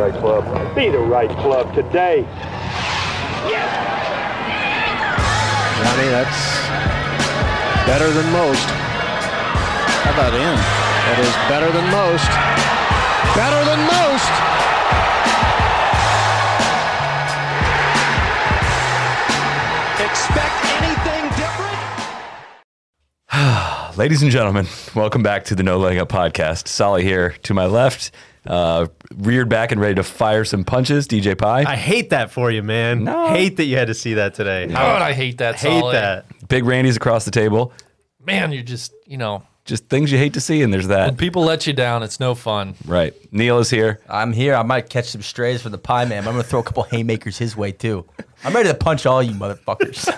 right club. Be the right club today. Johnny, that's better than most. How about him? That is better than most. Better than most. Expect anything different? Ladies and gentlemen, welcome back to the No Laying Up podcast. Solly here to my left, uh, reared back and ready to fire some punches. DJ Pie, I hate that for you, man. No. Hate that you had to see that today. God, I hate that. hate Solid. that. Big Randy's across the table. Man, you're just, you know, Just things you hate to see, and there's when that. people let you down, it's no fun. Right. Neil is here. I'm here. I might catch some strays from the pie man. I'm gonna throw a couple haymakers his way too. I'm ready to punch all you motherfuckers.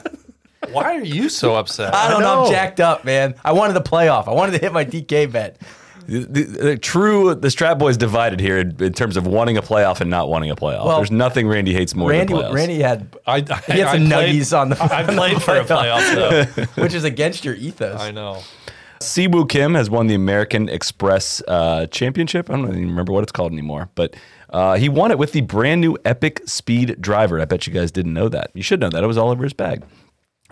Why are you so upset? I don't know. know. I'm jacked up, man. I wanted the playoff. I wanted to hit my DK bet. The, the, the true, the Strat Boys divided here in, in terms of wanting a playoff and not wanting a playoff. Well, there's nothing Randy hates more Randy, than playoffs. Randy had I, I, he had I some played- on the. I on the played for a playoff, though. which is against your ethos. I know. Si Woo Kim has won the American Express uh, Championship. I don't even remember what it's called anymore, but uh, he won it with the brand new Epic Speed driver. I bet you guys didn't know that. You should know that. It was all over his bag.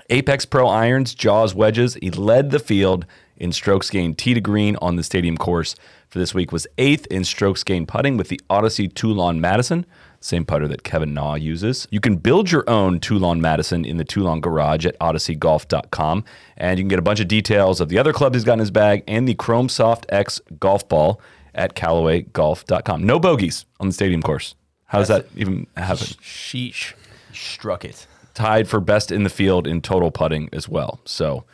Apex Pro irons, Jaws wedges. He led the field in strokes gained tee to green on the stadium course for this week. Was eighth in strokes gained putting with the Odyssey Toulon Madison, same putter that Kevin Na uses. You can build your own Toulon Madison in the Toulon garage at odysseygolf.com, and you can get a bunch of details of the other clubs he's got in his bag and the Chrome Soft X golf ball at CallawayGolf.com. No bogeys on the stadium course. How does that even happen? Sheesh. Struck it. tied for best in the field in total putting as well. So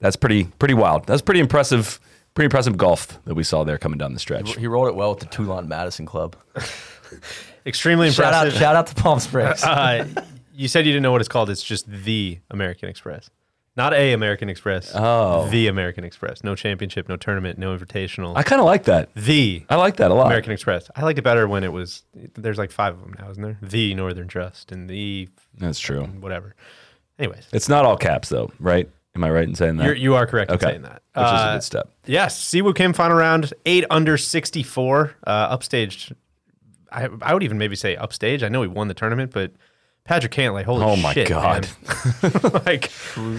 that's pretty pretty wild. That's pretty impressive. Pretty impressive golf that we saw there coming down the stretch. He rolled it well with the Toulon Madison Club. Extremely Shout out! impressive. Shout out to Palm Springs. Uh, you said you didn't know what it's called. It's just the American Express. Not a American Express. Oh. The American Express. No championship, no tournament, no invitational. I kind of like that. the I like that a lot. American Express. I liked it better when it was, there's like five of them now, isn't there? The Northern Trust and the That's true. whatever. Anyways, It's not all caps though, right? Am I right in saying that? you're, you are correct okay, in saying that. which is a Uh, good step. Yes, Si Woo Kim final round, eight under 64, uh, upstaged. I, I would even maybe say upstage. I know he won the tournament, but Patrick Cantlay, holy shit. Oh my shit, God. man. like,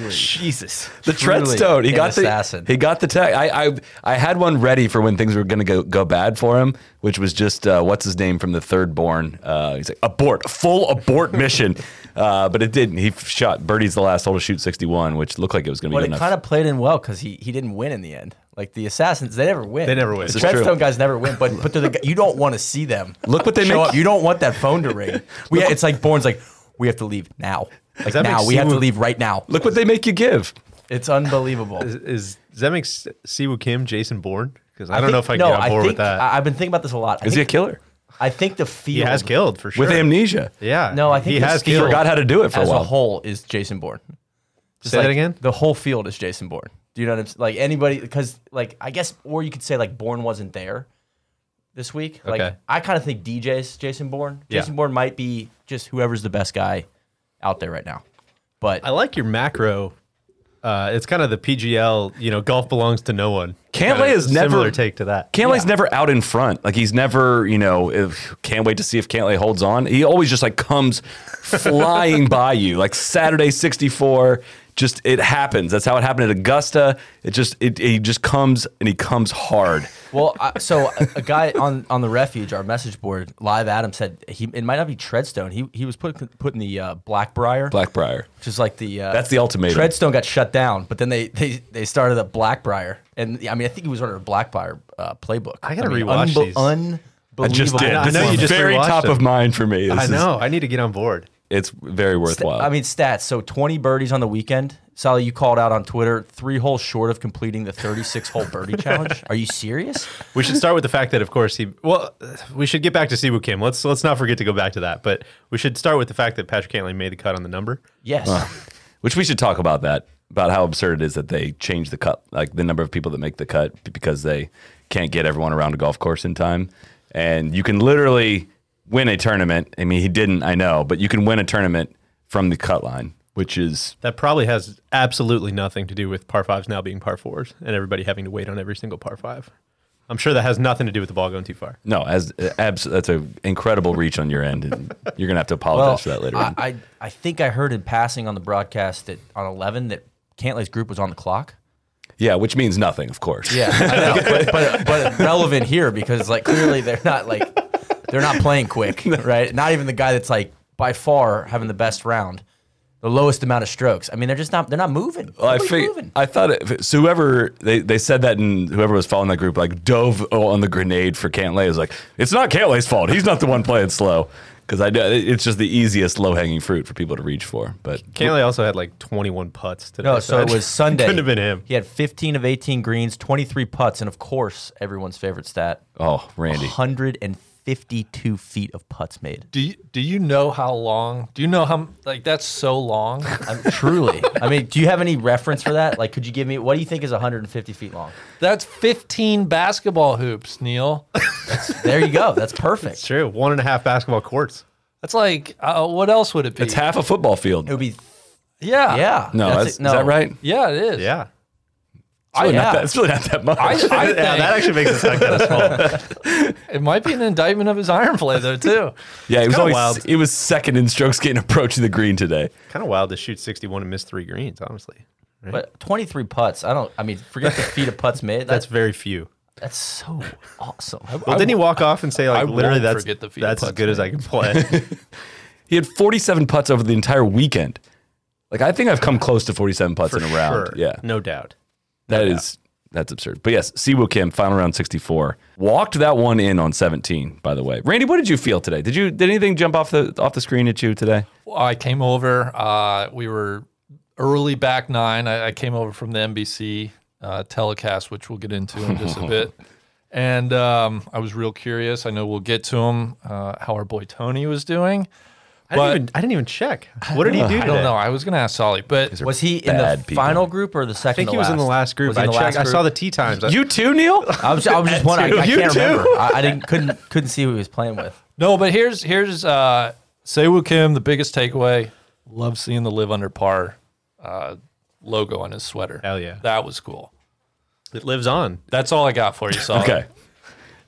Jesus. The Treadstone. He an got the assassin. he got the tag. I, I I had one ready for when things were going to go go bad for him, which was just uh, what's his name from the third Bourne. Uh, he's like abort, full abort mission. Uh, but it didn't. He shot Birdie's the last hole to shoot 61, which looked like it was going to be But good it enough. kind of played in well because he, he didn't win in the end. Like the assassins, they never win. They never win. The This. Treadstone guys never win. But but they're the, you don't want to see them. Look what they show make- up. You don't want that phone to ring. We, it's like Bourne's like we have to leave now. Like that now we have to leave right now. Look what they make you give. It's unbelievable. Is, is does that make S- Si Woo Kim Jason Bourne? Because I, don't think- know if I can no, get on board think, with that. I, have been thinking about this a lot. I Is he a think, killer I think the field he has killed for sure. with amnesia? Yeah. No, I think he the has field- killed. Forgot how to do it for a as while. a whole is Jason Bourne. Just Say that again? The whole field is Jason Bourne. Do you know what I'm saying? Like anybody, because like I guess, or you could say like Bourne wasn't there this week. Like Okay. I kind of think DJ's Jason Bourne. Yeah. Jason Bourne might be just whoever's the best guy out there right now. But I like your macro. Uh, it's kind of the PGL, you know, golf belongs to no one. Cantlay Kinda is never- similar take to that. Cantlay's never out in front. Like he's never, you know, if, can't wait to see if Cantlay holds on. He always just like comes flying by you. Like Saturday 64, just it happens. That's how it happened at Augusta. It just it he just comes and he comes hard. well, I, so a, a guy on on the refuge, our message board, live Adam said he it might not be Treadstone. He he was put putting the uh, Blackbriar, Blackbriar. which is like the uh, That's the ultimate. Treadstone got shut down, but then they they they started a Blackbriar, and I mean I think he was under a Blackbriar uh, playbook. I gotta mean, rewatch these. Unbelievable. I just did. I This know you just very rewatched top them. of mind for me. This I is- know. I need to get on board. It's very worthwhile. I mean, stats. So 20 birdies on the weekend. Solly, you called out on Twitter three holes short of completing the 36 hole birdie challenge. Are you serious? We should start with the fact that, of course, he. Well, we should get back to Si Woo Kim. Let's let's not forget to go back to that. But we should start with the fact that Patrick Cantlay made the cut on the number. Yes. Which we should talk about that, about how absurd it is that they change the cut, like the number of people that make the cut because they can't get everyone around a golf course in time. And you can literally win a tournament. I mean, he didn't, I know, but you can win a tournament from the cut line, which is That probably has absolutely nothing to do with par fives now being par fours and everybody having to wait on every single par five. I'm sure that has nothing to do with the ball going too far. No, as abs- that's an incredible reach on your end, and you're gonna have to apologize for that later. I, on. I, I think I heard in passing on the broadcast that on 11 that Cantlay's group was on the clock. Yeah, which means nothing, of course. Yeah, I know, but, but but relevant here because like clearly they're not like they're not playing quick, right? Not even the guy that's like by far having the best round, the lowest amount of strokes. I mean, they're just not they're not moving. Well, I Nobody's fig- moving. I thought it, so. Whoever they, they said that, and whoever was following that group like dove on the grenade for Cantlay. is like it's not Cantlay's fault. He's not the one playing slow because I know it's just the easiest low hanging fruit for people to reach for. But Cantlay also had like 21 putts today. No, so it was Sunday. Couldn't have been him. He had 15 of 18 greens, 23 putts, and of course, everyone's favorite stat: oh, Randy, 152 feet of putts made. Do you, do you know how long? Do you know how like that's so long? I'm, truly. I mean, do you have any reference for that? Like, could you give me what do you think is 150 feet long? That's 15 basketball hoops, Neil. There you go. That's perfect. It's true. One and a half basketball courts. That's like uh, what else would it be? it's half a football field. It would be yeah, yeah. no, that's, it. is that right? yeah. It is. Yeah. It's really, oh, yeah. not that, it's really not that much. I, I think yeah, that actually makes it sound kind of small. it might be an indictment of his iron play though too. yeah, it was always wild. it was second in strokes getting approaching the green today. kind of wild to shoot 61 and miss three greens, honestly. But 23 putts. I don't. I mean, forget the feet of putts made. That's That's very few. that's so awesome. Well, didn't he walk off and say like, I literally, that's the feet that's as putts, good as I can play. He had 47 putts over the entire weekend. Like I think I've come close to 47 putts in a round. Sure. Yeah, no doubt. That is that's absurd. But yes, Si Woo Kim, final round 64. Walked that one in on 17, by the way. Randy, what did you feel today? Did you did anything jump off the off the screen at you today? I came over. Uh, we were early back nine. I, I came over from the NBC uh, telecast, which we'll get into in just a bit. And um, I was real curious. I know we'll get to him. Uh, how our boy Tony was doing. I didn't, even, I didn't even check. What did he do I don't know. I was going to ask Solly, but Was he in the people. final group or the second? I think to he was in the last group. Was I checked. last I saw the group? tee times. You too, Neil? I was, I was just wondering. I, I You can't too. remember. I, I didn't couldn't couldn't see who he was playing with. no. But here's here's uh, Si Woo Kim. The biggest takeaway. Love seeing the live under par uh, logo on his sweater. Hell yeah. that was cool. it lives on. That's all I got for you, Solly. Okay.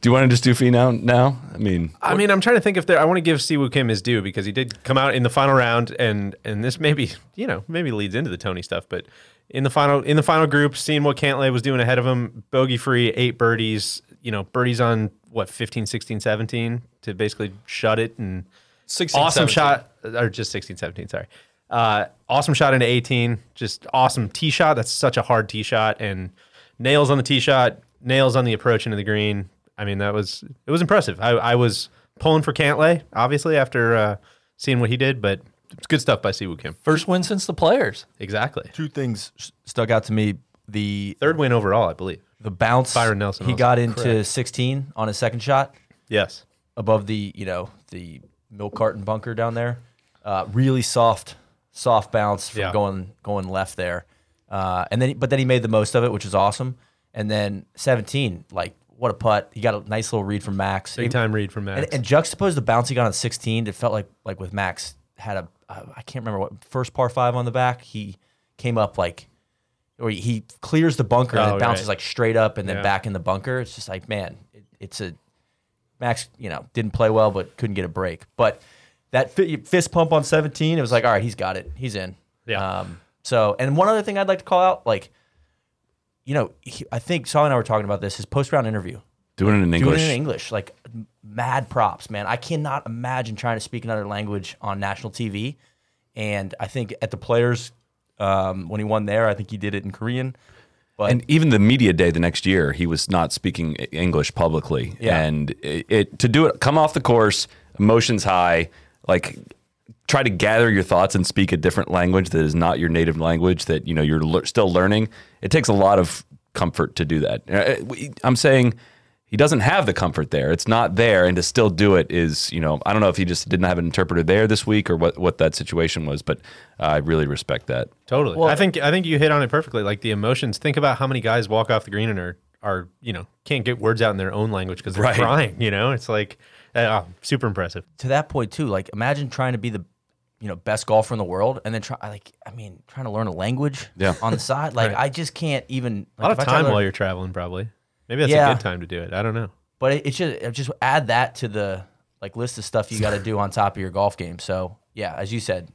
Do you want to just do fee now? Now, I mean, I mean, I'm trying to think if there. I want to give Si Woo Kim his due because he did come out in the final round, and and this maybe you know maybe leads into the Tony stuff, but in the final in the final group, seeing what Cantlay was doing ahead of him, bogey free, eight birdies, you know, birdies on what 15, 16, 17 to basically shut it and 16, awesome 17. shot or just 16 17 sorry uh, awesome shot into 18 just awesome tee shot that's such a hard tee shot and nails on the tee shot nails on the approach into the green i mean that was it was impressive i, I was pulling for Cantlay obviously after uh, seeing what he did but it's good stuff by Si Woo Kim First win since the players. exactly Two things stuck out to me. The third win overall i believe the bounce Byron Nelson he also. got into 16 on his second shot yes above the you know the milk carton bunker down there. Uh, really soft, soft bounce from Yeah. going going left there, uh, and then but then he made the most of it, which is awesome. And then 17, like what a putt! He got a nice little read from Max. big time read from Max And, and juxtapose the bounce he got on 16, it felt like like with Max had a uh, I can't remember what first par five on the back. He came up like or he, he clears the bunker and Oh, it bounces right. like straight up and then Yeah. back in the bunker. It's just like man, it, it's a Max. You know, didn't play well but couldn't get a break. But that fi- fist pump on 17, it was like all right, he's got it, he's in. Yeah. Um, so and one other thing I'd like to call out, like, you know, he, I think Solly and I were talking about this. His post round interview doing it in English. doing it in English, like mad props, man. I cannot imagine trying to speak another language on national TV. And I think at the players, um, when he won there, I think he did it in Korean. But And even the media day the next year, he was not speaking English publicly. Yeah. And it, it to do it, come off the course, emotions high, like try to gather your thoughts and speak a different language that is not your native language that you know you're lear- still learning. It takes a lot of comfort to do that. Uh, I'm saying he doesn't have the comfort there. It's not there, and to still do it is, you know, I don't know if he just didn't have an interpreter there this week or what what that situation was, but uh, I really respect that. Totally. Well- I think I think you hit on it perfectly. Like the emotions. Think about how many guys walk off the green and are are you know can't get words out in their own language because they're Right. crying. You know, it's like uh, super impressive. to that point too, like imagine trying to be the you know best golfer in the world and then try like I mean trying to learn a language Yeah. on the side. Like I just can't even A lot of if I try to time learn- while you're traveling, probably. Maybe that's Yeah. a good time to do it. I don't know. But it, it should it just add that to the like list of stuff you got to do on top of your golf game. So yeah, as you said,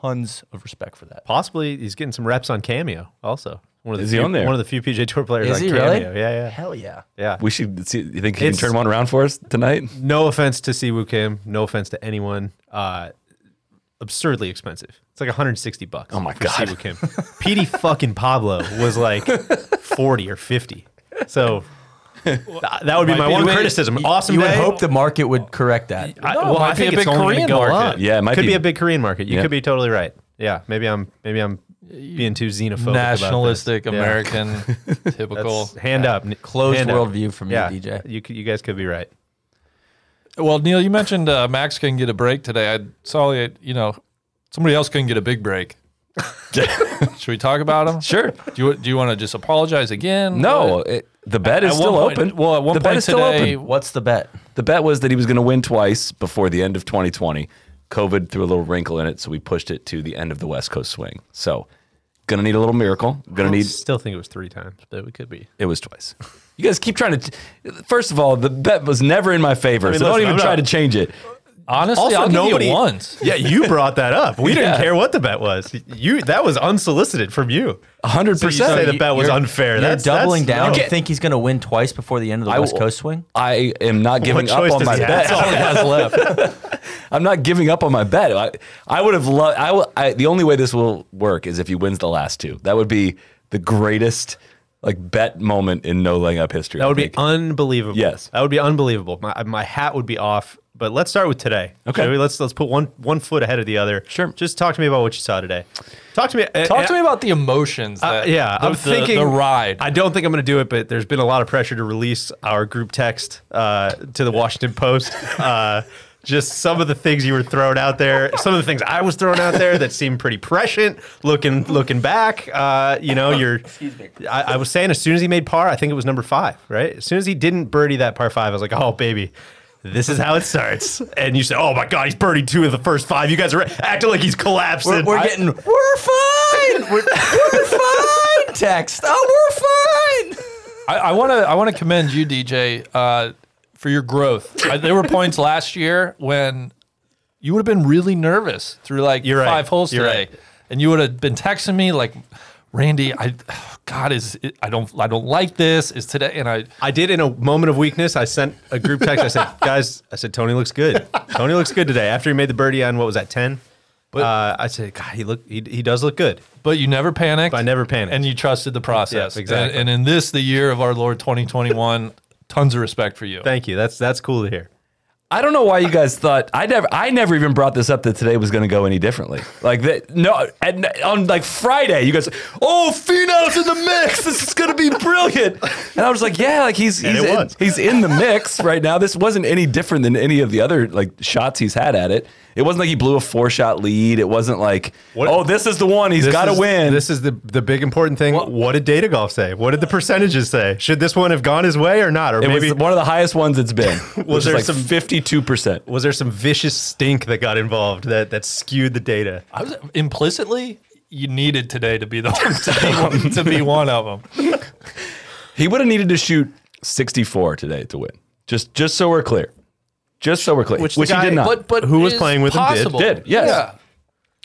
tons of respect for that. Possibly he's getting some reps on Cameo also. One of the Is he few, on there? One of the few PGA Tour players Is on he Cameo. really? Yeah, yeah. Hell yeah. Yeah. We should see. You think he It's- can turn one around for us tonight? No offense to Si Woo Kim. No offense to anyone. Uh, absurdly expensive. It's like 160 bucks. Oh my for God. Si Woo Kim. Petey fucking Pablo was like 40 or 50. So that would be my be one the way- criticism. Awesome You would day. hope the market would correct that. I, No, well, I think a it's big only Korean gonna go market. up. Yeah, it might could be. be. a big Korean market. You Yeah. could be totally right. Yeah, maybe I'm maybe I'm being too xenophobic. about this. Nationalistic, Yeah. American, typical. That's hand up, Closed hand up. worldview for me, yeah, DJ. You you guys could be right. Well, Neil, you mentioned uh, Max can get a break today. I saw it. You know, somebody else can get a big break. Should we talk about him? Sure. Do you do you want to just apologize again? No, it, the bet is still one point- open. well, at one the bet point is still today- open. What's the bet? The bet was that he was going to win twice before the end of 2020. COVID threw a little wrinkle in it, so we pushed it to the end of the West Coast swing. So, gonna need a little miracle. Gonna I need. still think it was three times, but it could be. It was twice. You guys keep trying to. First of all, the bet was never in my favor, mean, so don't even I'm try not- to change it. Honestly, Also, I'll give nobody- you once. Yeah, you brought that up. We didn't Yeah. care what the bet was. You that was unsolicited from you. hundred So you say the bet was You're- unfair. You're That's doubling that's, down. no. You think he's going to win twice before the end of the I West Coast swing? I am not giving up on my bet. That's all he has left. I'm not giving up on my bet. I, I would have loved. I, I the only way this will work is if he wins the last two. That would be the greatest like bet moment in no laying up history. That would be unbelievable. Yes. that would be unbelievable. My my hat would be off. But let's start with today. Okay. We? Let's let's put one one foot ahead of the other. Sure. Just talk to me about what you saw today. Talk to me. Talk to me about the emotions. Uh, yeah, the, I'm the- thinking the ride. I don't think I'm going to do it, but there's been a lot of pressure to release our group text uh, to the Washington Post. Just some of the things you were throwing out there, some of the things I was throwing out there that seemed pretty prescient. Looking looking back, uh, you know, you're. I, I was saying as soon as he made par, I think it was number five, right? As soon as he didn't birdie that par five, I was like, oh baby. This is how it starts. And you said, oh my God, he's birdied two of the first five. You guys are acting like he's collapsing. We're, we're I- getting, we're fine. We're, we're fine. Text. Oh, we're fine. I want to I want to commend you, DJ, uh, for your growth. I, there were points last year when you would have been really nervous through like You're right. five holes You're today, right. and you would have been texting me like, "Randy, I, God is I don't I don't like this. Is today?" And I I did in a moment of weakness. I sent a group text. I said, "Guys, I said Tony looks good. Tony looks good today." After he made the birdie on what was that ten? But uh, I said, "God, he look he, he does look good." but you never panicked. I never panicked. and you trusted the process. Yeah, exactly. And, and in this, the year of our Lord 2021, tons of respect for you. Thank you. That's that's cool to hear. I don't know why you guys thought I never I never even brought this up that today was going to go any differently. Like that no and on like Friday you guys oh Finau's in the mix this is going to be brilliant and I was like yeah like he's he's in, he's in the mix right now this wasn't any different than any of the other like shots he's had at it it wasn't like he blew a four shot lead it wasn't like What- oh this is the one He's got to win This is the the big important thing. What, did Data Golf say? What did the percentages say? Should this one have gone his way or not? Or it maybe was one of the highest ones it's been Was there like some- 52% was there some vicious stink that got involved that that skewed the data? I was implicitly you needed today to be the one to be one, to be one of them. He would have needed to shoot 64 today to win. Just just so we're clear. Just so we're clear. Which Which, the he did not. But but Who was playing with him did. Did, yes.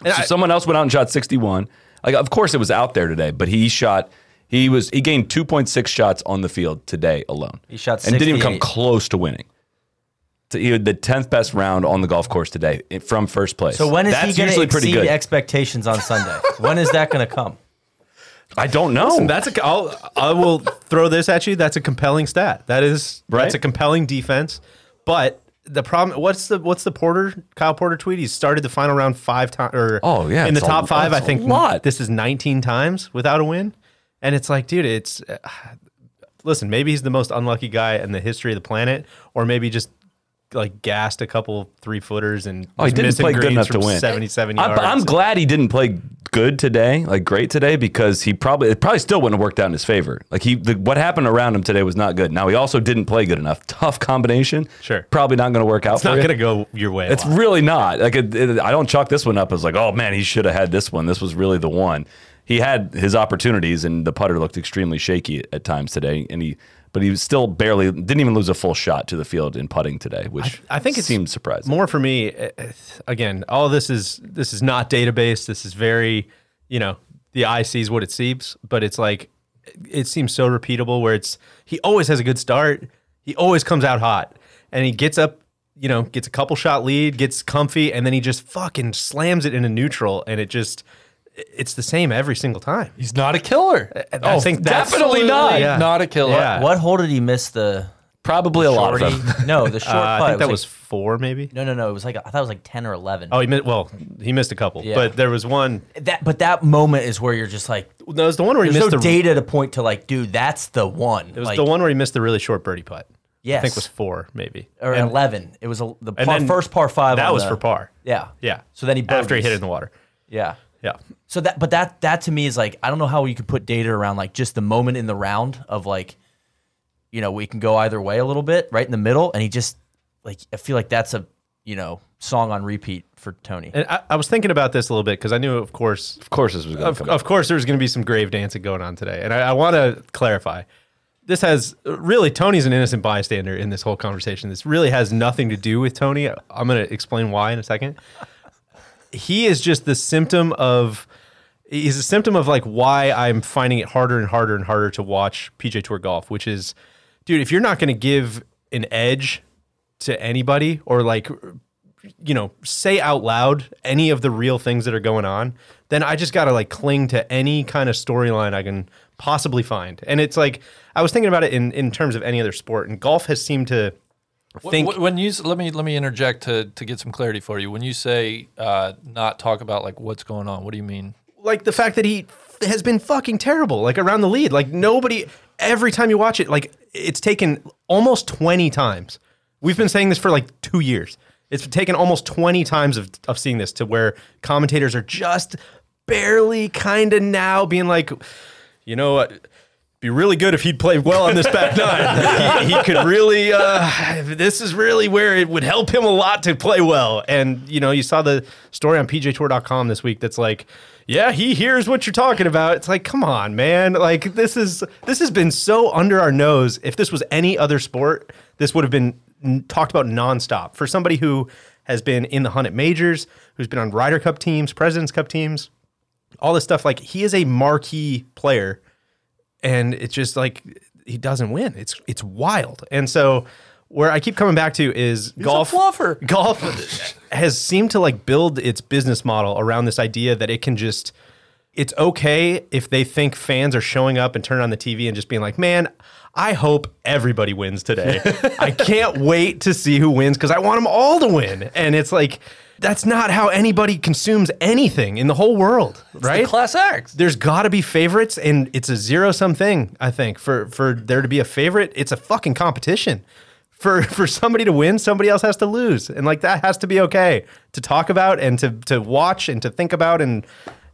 Yeah. so someone else went out and shot 61. Like of course it was out there today, but he shot he was he gained 2.6 shots on the field today alone. He shot and didn't even come close to winning. So he had the 10th best round on the golf course today from first place. So when is That's he going to usually pretty exceed good. expectations on Sunday? when is that going to come? I don't know. That's a. I'll, I will throw this at you. That's a compelling stat. That is Right. That's a compelling defense. But the problem. What's the what's the Porter Kyle Porter tweet? He started the final round five times. Or Oh, yeah, in the it's a- top five. I that's a think lot. this is 19 times without a win, and it's like, dude, it's. Uh, listen, maybe he's the most unlucky guy in the history of the planet, or maybe just. Like gassed a couple three footers and Oh, he didn't play good enough to win. 77 I'm, yards. I'm glad he didn't play good today, like great today, because he probably it probably still wouldn't have worked out in his favor. Like he, the, what happened around him today was not good. Now he also didn't play good enough. Tough combination. Sure. probably not going to work out. It's not going to go your way. It's lot. really not. Like it, it- I don't chalk this one up as like, oh man, he should have had this one. This was really the one. he had his opportunities, and the putter looked extremely shaky at times today. And he, but he was still barely didn't even lose a full shot to the field in putting today, which I think it seemed surprising. More for me, uh, uh, again, all this is this is not database. This is very, you know, the eye sees what it sees, but it's like it seems so repeatable where it's he always has a good start. He always comes out hot and he gets up, you know, gets a couple shot lead, gets comfy, and then he just fucking slams it into neutral and it just it's the same every single time. He's not a killer. I think that's- definitely not. Yeah. Not a killer. Yeah. What hole did he miss the Probably a lot of them. no, the short Uh, I putt. think It that like- was four, maybe. no, no, no. It was like I thought it was like ten or eleven. Oh, he missed. Well, he missed a couple, Yeah. but there was one. that but that moment is where you're just like, No, it was the one where he there's missed no the. data to point to like, dude, that's the one. It was like, the one where he missed the really short birdie putt. Yes. I think it was four, maybe. or And eleven. It was a, the par, then first par five. That on was the- for par. Yeah, Yeah. So then he after he bogeys. hit it in the water. Yeah. Yeah. So that, but that that to me is like I don't know how you could put data around like just the moment in the round of like, you know, we can go either way a little bit, right in the middle, and he just like I feel like that's a you know song on repeat for Tony. And I, I was thinking about this a little bit because I knew, of course, Of course, this was going to of, of course, there was going to be some grave dancing going on today, and I, I want to clarify. This has really Tony's an innocent bystander in this whole conversation. This really has nothing to do with Tony. I'm going to explain why in a second. He is just the symptom of. He's a symptom of like why I'm finding it harder and harder and harder to watch PGA Tour golf, which is, dude, if you're not going to give an edge to anybody or like you know, say out loud any of the real things that are going on, then I just got to like cling to any kind of storyline I can possibly find. And it's like I was thinking about it in in terms of any other sport, and golf has seemed to think. Wh- when you let me let me interject to to get some clarity for you. When you say uh, not talk about like what's going on, what do you mean? like the fact that he has been fucking terrible, like around the lead. Like nobody, every time you watch it, like it's taken almost 20 times. We've been saying this for like two years. It's taken almost 20 times of, of seeing this to where commentators are just barely kind of now being like, you know what? Be really good if he'd play well on this back nine. he, he could really. Uh, this is really where it would help him a lot to play well. And you know, you saw the story on PGATour.com this week. That's like, yeah, he hears what you're talking about. It's like, come on, man. Like this is this has been so under our nose. If this was any other sport, this would have been talked about nonstop. For somebody who has been in the hunt at majors, who's been on Ryder Cup teams, Presidents Cup teams, all this stuff. Like he is a marquee player and it's just like he doesn't win. It's it's wild. And so where I keep coming back to is golf. fluffer. Golf has seemed to like build its business model around this idea that it can just. It's okay if they think fans are showing up and turning on the TV and just being like, "Man, I hope everybody wins today. I can't wait to see who wins because I want them all to win." And it's like. That's not how anybody consumes anything in the whole world, right? class acts. there's got to be favorites and it's a zero sum thing i think for for there to be a favorite it's a fucking competition for for somebody to win somebody else has to lose and like that has to be okay to talk about and to to watch and to think about and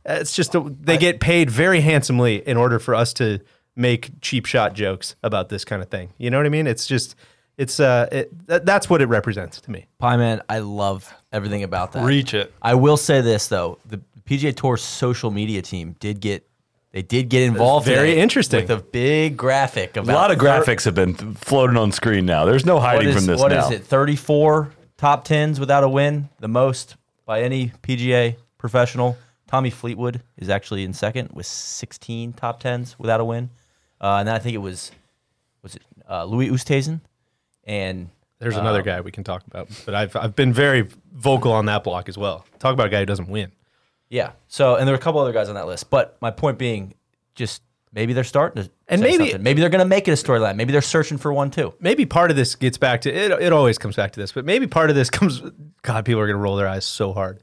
uh, it's just a, they get paid very handsomely in order for us to make cheap shot jokes about this kind of thing you know what i mean it's just it's uh it, that, that's what it represents to me Pie man, I love everything about that. Reach it. I will say this though: the PGA Tour social media team did get they did get involved. very today interesting. with a big graphic. a lot of thir- graphics have been floating on screen now. There's no hiding is, from this what now. is it? Thirty-four top tens without a win, the most by any PGA professional. Tommy Fleetwood is actually in second with sixteen top tens without a win, uh, and then I think it was was it uh, Louis Oosthuizen and there's another um, guy we can talk about but i've i've been very vocal on that block as well talk about a guy who doesn't win Yeah. So, and there were a couple other guys on that list, but my point being, just maybe they're starting to, And maybe- something. maybe they're going to make it a storyline. Maybe they're searching for one too. maybe part of this gets back to it. It always comes back to this, but maybe part of this comes. God, people are going to roll their eyes so hard.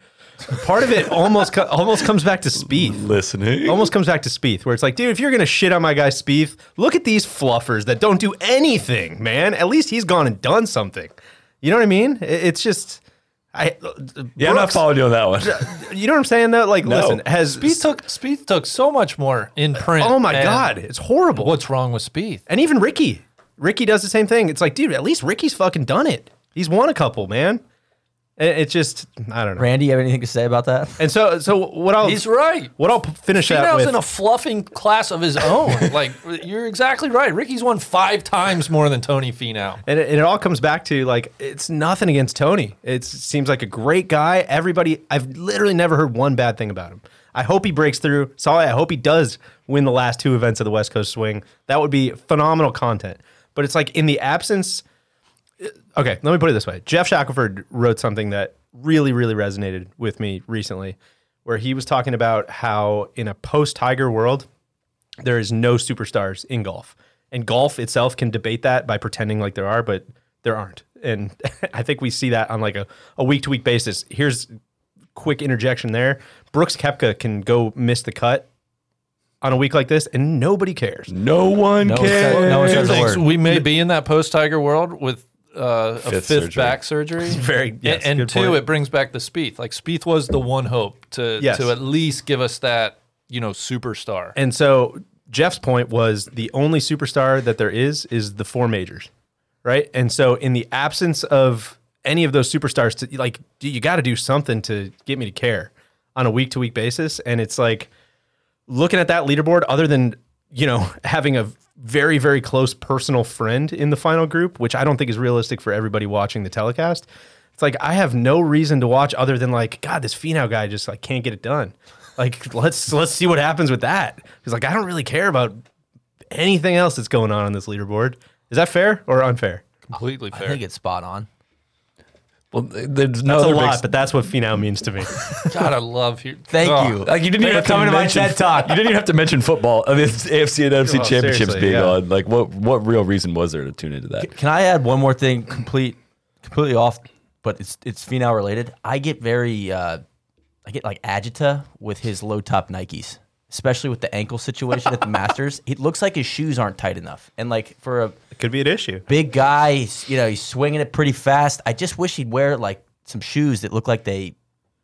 Part of it almost co- almost comes back to Spieth. Listening. Almost comes back to Spieth, where it's like, dude, if you're going to shit on my guy Spieth, look at these fluffers that don't do anything, man. At least he's gone and done something. You know what I mean? It- It's just, I uh, yeah, I'm not Brooks- following you on that one. You know what I'm saying? Though, like, No. listen, has Spieth took Spieth took so much more in print. Oh my and god, it's horrible. What's wrong with Spieth? And even Rickie. Rickie does the same thing. It's like, dude, at least Rickie's fucking done it. He's won a couple, man. It, it's just I don't know. Randy, you have anything to say about that? And so so what I'll He's right. what I'll p- finish that Finau's with. in a fluffing class of his own. like you're exactly right. Rickie's won five times more than Tony Finau. And it, and it all comes back to like it's nothing against Tony. It seems like a great guy. Everybody, I've literally never heard one bad thing about him. I hope he breaks through. Sorry, I hope he does win the last two events of the West Coast Swing. That would be phenomenal content. But it's like in the absence. Okay, let me put it this way. Geoff Shackelford wrote something that really, really resonated with me recently, where he was talking about how in a post Tiger world, there is no superstars in golf. And golf itself can debate that by pretending like there are, but there aren't. And I think we see that on like a, a week to week basis. Here's quick interjection there. Brooks Koepka can go miss the cut on a week like this, and nobody cares. No one No one said- cares. no one Two says a word. We may be in that post Tiger world with uh, a Fifth fifth, surgery. back surgery. Very- And- yes, and good two, point. it brings back the Spieth. Like Spieth was the one hope to Yes. to at least give us that you know superstar. And so Jeff's point was the only superstar that there is is the four majors, right? And so in the absence of any of those superstars, to like you got to do something to get me to care on a week to week basis. And it's like looking at that leaderboard, other than you know having a very very close personal friend in the final group, which I don't think is realistic for everybody watching the telecast. It's like I have no reason to watch other than like God, this Finau guy just like can't get it done. Like let's let's see what happens with that because like I don't really care about anything else that's going on on this leaderboard. Is that fair or unfair? Completely fair. I fair. think it's spot on. Well, there's no That's a lot, big- but that's what Finau means to me. God, I love you. Thank Oh, you. Like you didn't even have to Coming to my mention TED Talk. You didn't even have to mention football. I mean, AFC and NFC Well, championships being yeah. on. Like, what what real reason was there to tune into that? Can I add one more thing, complete, completely off, but it's it's Finau related. I get very, uh, I get like agita with his low top Nikes, especially with the ankle situation at the Masters. It looks like his shoes aren't tight enough, and like for a It could be an issue. big guy, he's, you know, he's swinging it pretty fast. I just wish he'd wear like some shoes that look like they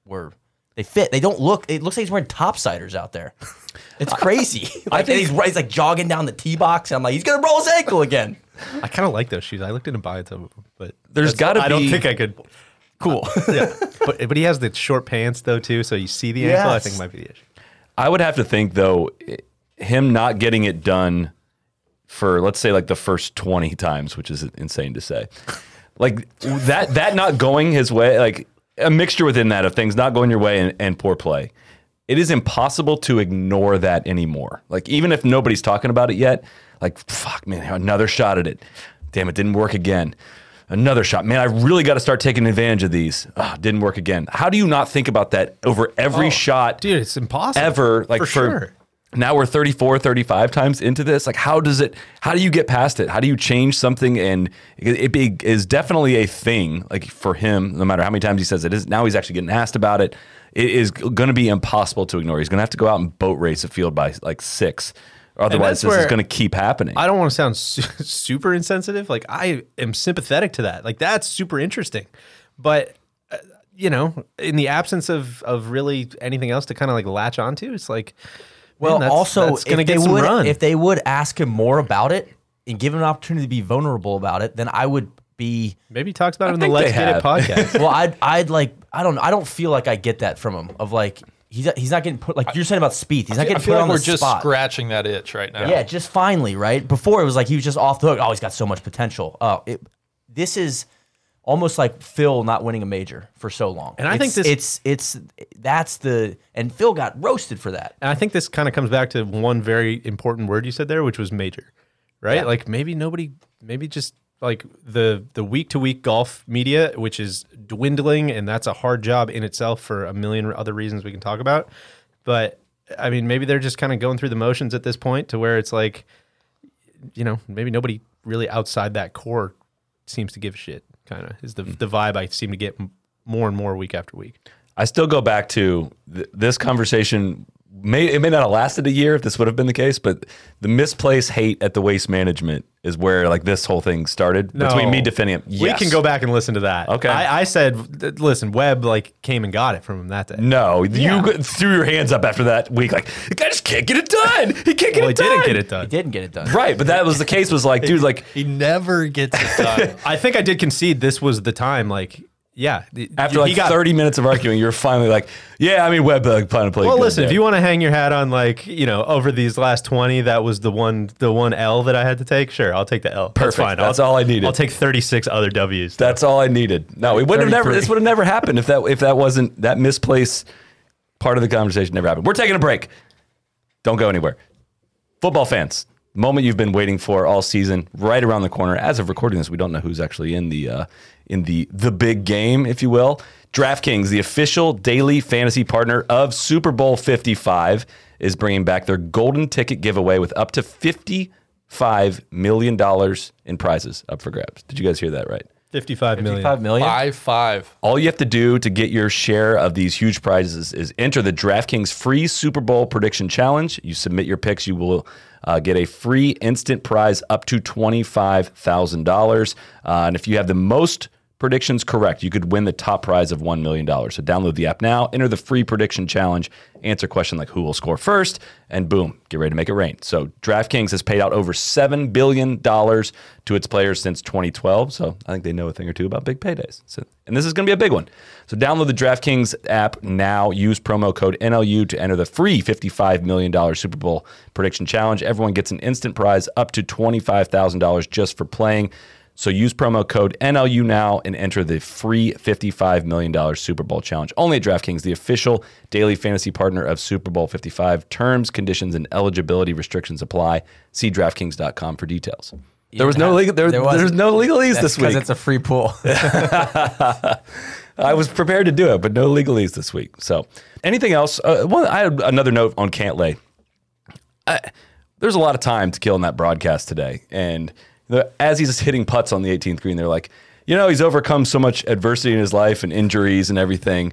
were. They fit. They don't look. It looks like he's wearing topsiders out there. It's crazy. like, think he's, he's like jogging down the tee box. And I'm like, he's gonna roll his ankle again. I kind of like those shoes. I looked into buying some of them, but there's gotta be I don't be- think I could. Cool. Yeah, but but he has the short pants though too, so you see the ankle. I Yes. think might be the issue. I would have to think though, him not getting it done for let's say like the first twenty times, which is insane to say, like that that not going his way, like a mixture within that of things not going your way and, and poor play. It is impossible to ignore that anymore. Like even if nobody's talking about it yet, like fuck man, another shot at it. Damn, it didn't work again. Another shot. Man, I really got to start taking advantage of these. Ah, didn't work again. How do you not think about that over every shot? Dude, it's impossible. ever like for, for, sure. Now we're 34 35 times into this. Like how does it how do you get past it? How do you change something? And it, be, is definitely a thing like for him no matter how many times he says it is. Now he's actually getting asked about it. It is going to be impossible to ignore. He's going to have to go out and boat race a field by like six. Otherwise this is going to keep happening. I don't want to sound su- super insensitive. Like I am sympathetic to that. Like that's super interesting, but uh, you know, in the absence of of really anything else to kind of like latch onto, it's like, Well, that's- also, that's gonna if get they some would, run. if they would ask him more about it and give him an opportunity to be vulnerable about it, then I would be. Maybe he talks about it in the think Let's they Get It have. podcast. Well, I'd, I'd like, I don't, I don't feel like I get that from him. Of like, he's, he's not getting put like you're saying about Spieth. He's not I getting feel put like on we're the just spot. scratching that itch right now. Yeah, just finally, right? Before it was like he was just off the hook. Oh, he's got so much potential. Oh, it, this is almost like Phil not winning a major for so long. And I think It's- this- it's it's that's the and Phil got roasted for that. And I think this kind of comes back to one very important word you said there, which was major, right? Yeah. Like maybe nobody, maybe just like the the week to week golf media, which is dwindling, and that's a hard job in itself for a million other reasons we can talk about. But I mean, maybe they're just kind of going through the motions at this point to where it's like, you know, maybe nobody really outside that core seems to give a shit. Kind of is the hmm. the vibe I seem to get more and more week after week. I still go back to th- this conversation. May it may not have lasted a year if this would have been the case, but the misplaced hate at the waste management is where like this whole thing started between me defending him. We can go back and listen to that. Okay. I, I said, listen, Webb like came and got it from him that day. No, you threw your hands up after that week. Like the guy just can't get it done. He can't get Well, he it done. didn't get it done. He didn't get it done. Right, but that was the case. Was like, dude, like He never gets it done. I think I did concede this was the time. Like, yeah. After like got- 30 minutes of arguing, you're finally like, yeah, I mean, Webb uh, plan to play. Well, listen, there. if you want to hang your hat on like you know over these last twenty, that was the one the one L that I had to take. Sure, I'll take the L. Perfect. That's fine. That's I'll, all I needed. I'll take thirty six other W's. That's all I needed. No, it would have never. This would have never happened if that if that wasn't that misplaced part of the conversation never happened. We're taking a break. Don't go anywhere. Football fans, moment you've been waiting for all season, right around the corner. As of recording this, we don't know who's actually in the uh, in the the big game, if you will. DraftKings, the official daily fantasy partner of Super Bowl 55, is bringing back their golden ticket giveaway with up to 55 million dollars in prizes up for grabs. Did you guys hear that right? Fifty five million. Five million. Five five. All you have to do to get your share of these huge prizes is enter the DraftKings free Super Bowl prediction challenge. You submit your picks, you will uh, get a free instant prize up to $25,000. Uh, and if you have the most predictions correct, you could win the top prize of $1 million. So download the app now, enter the free prediction challenge, answer a question like who will score first, and boom, get ready to make it rain. So DraftKings has paid out over $7 billion to its players since 2012. So I think they know a thing or two about big paydays. So, and this is going to be a big one. So download the DraftKings app now. Use promo code NLU to enter the free $55 million Super Bowl prediction challenge. Everyone gets an instant prize up to $25,000 just for playing. So use promo code NLU now and enter the free $55 million Super Bowl challenge. Only at DraftKings, the official daily fantasy partner of Super Bowl 55. Terms, conditions, and eligibility restrictions apply. See DraftKings.com for details. There was no legal. There, there no legalese That's this week. because it's a free pool. I was prepared to do it, but no legalese this week. So, anything else? Uh, one, I had another note on Cantlay. I, there's a lot of time to kill in that broadcast today, and as he's hitting putts on the 18th green, they're like, you know, he's overcome so much adversity in his life and injuries and everything.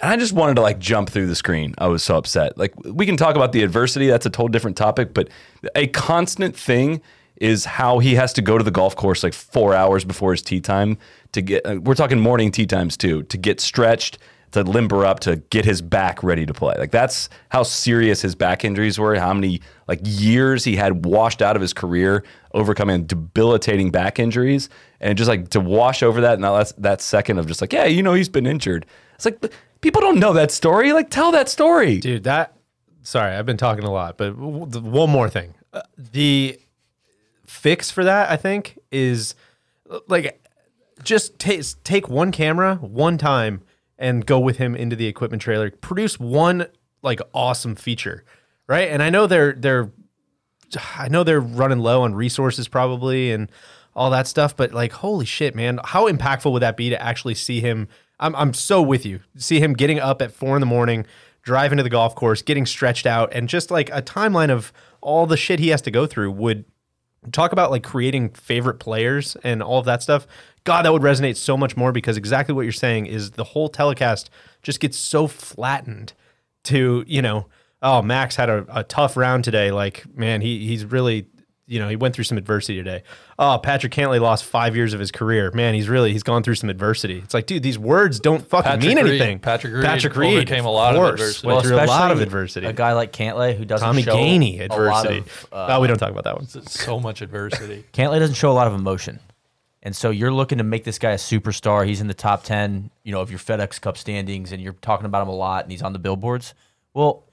And I just wanted to like jump through the screen. I was so upset. Like we can talk about the adversity. That's a total different topic. But a constant thing is how he has to go to the golf course like four hours before his tee time to get. Uh, we're talking morning tee times too to get stretched, to limber up, to get his back ready to play. Like that's how serious his back injuries were. How many like years he had washed out of his career overcoming debilitating back injuries, and just like to wash over that and that that second of just like yeah, you know he's been injured. It's like people don't know that story. Like tell that story. Dude, that. Sorry, I've been talking a lot, but one more thing. Uh, the fix for that, I think, is uh, like just take take one camera one time and go with him into the equipment trailer. Produce one like awesome feature, right? And I know they're they're I know they're running low on resources probably and all that stuff, but like, holy shit, man, how impactful would that be to actually see him? I'm, I'm so with you. See him getting up at four in the morning, driving to the golf course, getting stretched out, and just like a timeline of all the shit he has to go through would talk about like creating favorite players and all of that stuff. God, that would resonate so much more because exactly what you're saying is the whole telecast just gets so flattened to, you know, oh, Max had a, a tough round today. Like, man, he he's really, you know, he went through some adversity today. Oh, Patrick Cantlay lost five years of his career. Man, he's really he's gone through some adversity. It's like, dude, these words don't fucking Patrick mean Reed. anything. Patrick Reed Patrick Reed overcame a lot of course, adversity. Went Well, through a lot of adversity. A guy like Cantlay who doesn't Tommy show Gainey a lot adversity. of, uh, oh, we don't talk about that one. So much adversity. Cantlay doesn't show a lot of emotion. And so you're looking to make this guy a superstar. He's in the top 10, you know, of your FedEx Cup standings and you're talking about him a lot and he's on the billboards. Well,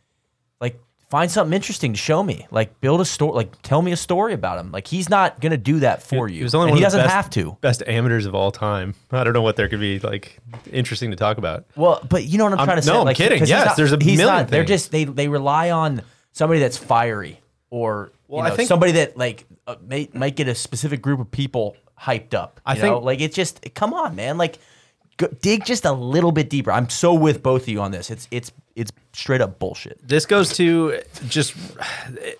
like find something interesting to show me. Like build a story, like tell me a story about him. Like he's not going to do that for you. He was only and one he doesn't best- have to. Best amateurs of all time. I don't know what there could be like interesting to talk about. Well, but you know what I'm, I'm- trying to no, say? I'm Like, kidding. Yes, not- there's a million not- They're just they they rely on somebody that's fiery or Well, you know, somebody that like uh, may, might get a specific group of people hyped up. I know? think- like it's just come on, man. Like go, dig just a little bit deeper. I'm so with both of you on this. It's it's it's straight up bullshit. This goes to just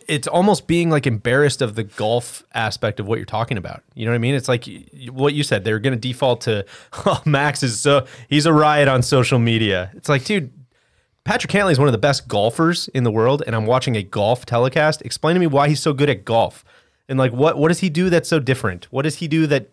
it's almost being like embarrassed of the golf aspect of what you're talking about. You know what I mean? It's like what you said. They're going to default to oh, Max is so he's a riot on social media. It's like, dude, Patrick Cantlay is one of the best golfers in the world, and I'm watching a golf telecast. Explain to me why he's so good at golf, and like what what does he do that's so different? What does he do that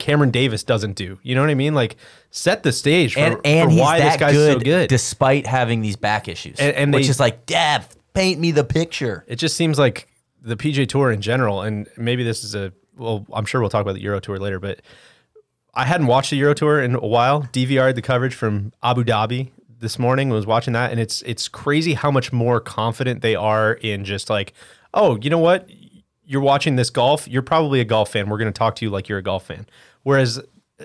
Cameron Davis doesn't do? You know what I mean? Like set the stage for, And and for why this guy's good, so good. despite having these back issues. And- and which they- is like, Dad, paint me the picture. it just seems like the PGA Tour in general, and maybe this is a well, I'm sure we'll talk about the Euro Tour later, but I hadn't watched the Euro Tour in a while. DVR'd the coverage from Abu Dhabi this morning. Was watching that, and it's it's crazy how much more confident they are in just like, oh, you know what, you're watching this golf. You're probably a golf fan. We're going to talk to you like you're a golf fan. Whereas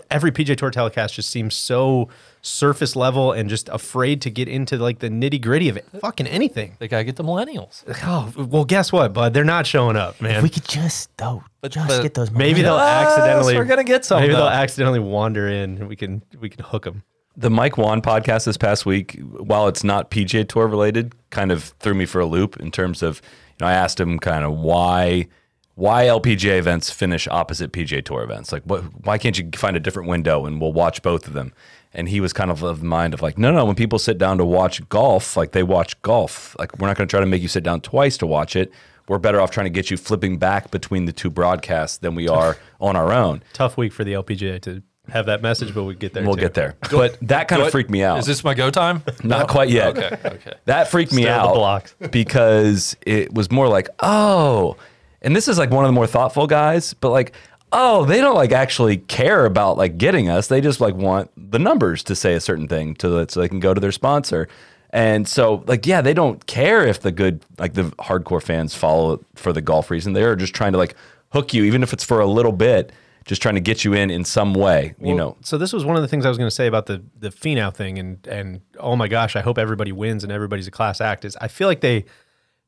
every PGA Tour telecast just seems so surface level and just afraid to get into like the nitty gritty of it. Fucking anything. They gotta get the millennials. Oh well, guess what, bud? They're not showing up, man. If we could just though, just but get those. maybe they'll millennials. accidentally. we're gonna get some, Maybe they'll accidentally wander in, and we can we can hook them. The Mike Whan podcast this past week, while it's not PGA Tour related, kind of threw me for a loop in terms of, you know, I asked him kind of why why LPGA events finish opposite PGA Tour events. Like, what? Why can't you find a different window and we'll watch both of them? And he was kind of of the mind of like, no, no. When people sit down to watch golf, like they watch golf. Like we're not going to try to make you sit down twice to watch it. We're better off trying to get you flipping back between the two broadcasts than we are on our own. Tough week for the LPGA to have that message, but we get there. We'll too. get there. But that kind of freaked me out. Is this my go time? Not quite yet. Okay, okay. That freaked me Stir the out blocks. because it was more like, oh, and this is like one of the more thoughtful guys, but like, oh, they don't like actually care about like getting us. They just like want the numbers to say a certain thing to that so they can go to their sponsor. And so like, yeah, they don't care if the good like the hardcore fans follow for the golf reason. They are just trying to like hook you, even if it's for a little bit, just trying to get you in in some way. you know, So this was one of the things I was going to say about the the Finau thing, and and oh my gosh, I hope everybody wins and everybody's a class act. Is I feel like they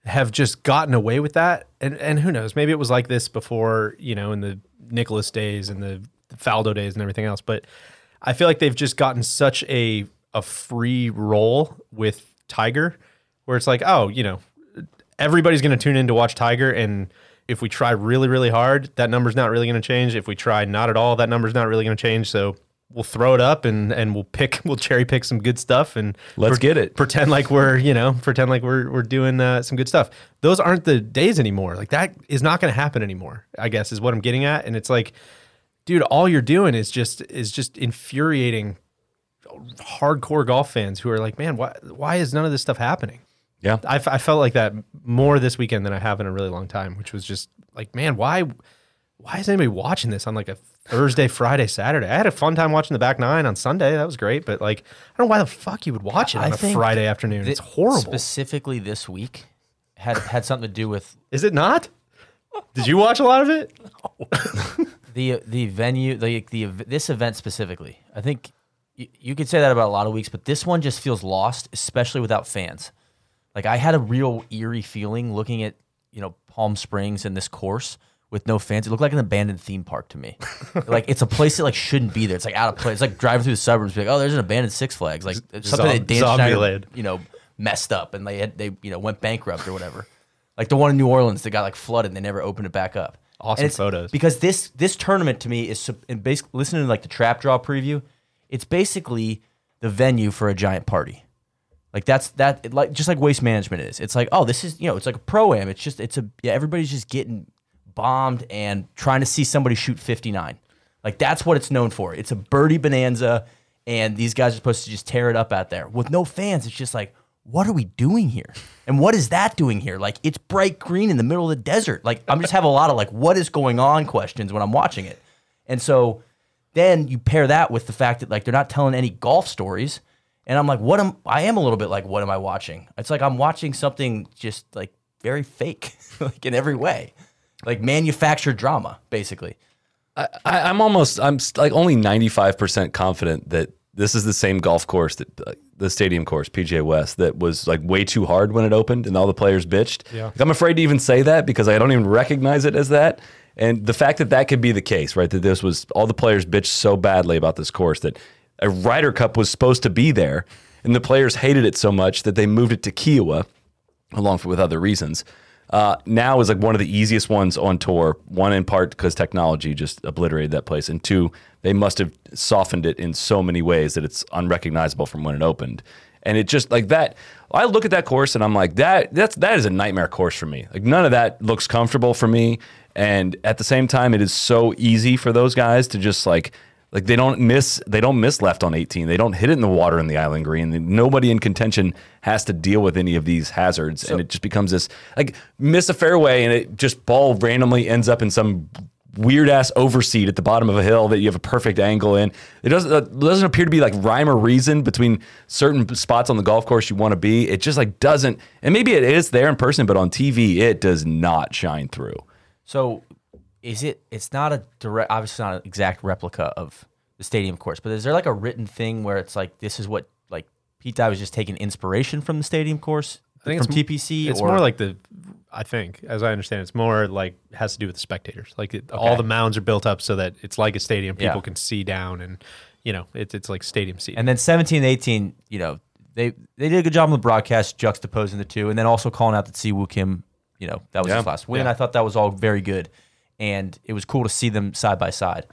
have just gotten away with that, and and who knows, maybe it was like this before, you know, in the Nicklaus days and the, the Faldo days and everything else, but I feel like they've just gotten such a a free roll with Tiger, where it's like, oh, you know, everybody's going to tune in to watch Tiger and if we try really really hard that number's not really going to change. If we try not at all that number's not really going to change. So we'll throw it up and and we'll pick we'll cherry pick some good stuff and Let's get it. pretend like we're you know pretend like we're we're doing uh, some good stuff. Those aren't the days anymore. Like that is not going to happen anymore i guess is what i'm getting at. And it's like dude all you're doing is just is just infuriating hardcore golf fans who are like man why why is none of this stuff happening yeah. I, f- I felt like that more this weekend than I have in a really long time, which was just like, man, why, why is anybody watching this on like a Thursday, Friday, Saturday? I had a fun time watching the back nine on Sunday. That was great, but like, I don't know why the fuck you would watch it on I a think Friday afternoon. It's horrible. Specifically this week had had something to do with is it not? Did you watch a lot of it? the the venue, the the this event specifically. I think y- you could say that about a lot of weeks, but this one just feels lost, especially without fans. Like I had a real eerie feeling looking at you know Palm Springs and this course with no fans. It looked like an abandoned theme park to me. like it's a place that like shouldn't be there. It's like out of place. It's like driving through the suburbs, be like, oh, there's an abandoned Six Flags. Like it's something Zom- that Dan Schneider, land. you know, messed up and they had they you know went bankrupt or whatever. Like the one in New Orleans that got like flooded and they never opened it back up. Awesome photos. because this this tournament to me is and basically listening to like the trap draw preview. It's basically the venue for a giant party. Like that's that it like just like waste management is. It's like oh this is you know it's like a pro am. It's just it's a yeah everybody's just getting bombed and trying to see somebody shoot 59. Like that's what it's known for. It's a birdie bonanza and these guys are supposed to just tear it up out there. With no fans it's just like what are we doing here? And what is that doing here? Like it's bright green in the middle of the desert. Like I'm just have a lot of like what is going on questions when I'm watching it. And so then you pair that with the fact that like they're not telling any golf stories. And I'm like, what am I am a little bit like, what am I watching? It's like I'm watching something just like very fake, like in every way. Like manufactured drama, basically. I, I'm almost I'm like only 95% confident that this is the same golf course that uh, the stadium course PGA West that was like way too hard when it opened and all the players bitched. Yeah. Like, I'm afraid to even say that because I don't even recognize it as that. And the fact that that could be the case, right? That this was all the players bitched so badly about this course that a Ryder Cup was supposed to be there, and the players hated it so much that they moved it to Kiawah along with other reasons. Uh, now is like one of the easiest ones on tour. One in part because technology just obliterated that place, and two, they must have softened it in so many ways that it's unrecognizable from when it opened. And it just like that. I look at that course and I'm like, that that's that is a nightmare course for me. Like none of that looks comfortable for me. And at the same time, it is so easy for those guys to just like like they don't miss they don't miss left on 18. They don't hit it in the water in the island green. Nobody in contention has to deal with any of these hazards, and it just becomes this like miss a fairway and it just ball randomly ends up in some weird ass overseat at the bottom of a hill that you have a perfect angle in. It doesn't it doesn't appear to be like rhyme or reason between certain spots on the golf course you want to be. It just like doesn't. And maybe it is there in person, but on TV it does not shine through. So, is it? It's not a direct, obviously not an exact replica of the stadium course, but is there like a written thing where it's like this is what like Pete Dye was just taking inspiration from the stadium course I think from it's TPC? It's or, more like the, I think, as I understand, it's more like has to do with the spectators. Like it, all the mounds are built up so that it's like a stadium. People Yeah. can see down, and you know, it's it's like stadium seat. And then 17 18, you know, they they did a good job on the broadcast juxtaposing the two, and then also calling out that Si Woo Kim, you know, that was Yeah. his last win. Yeah. I thought that was all very good, and it was cool to see them side by side.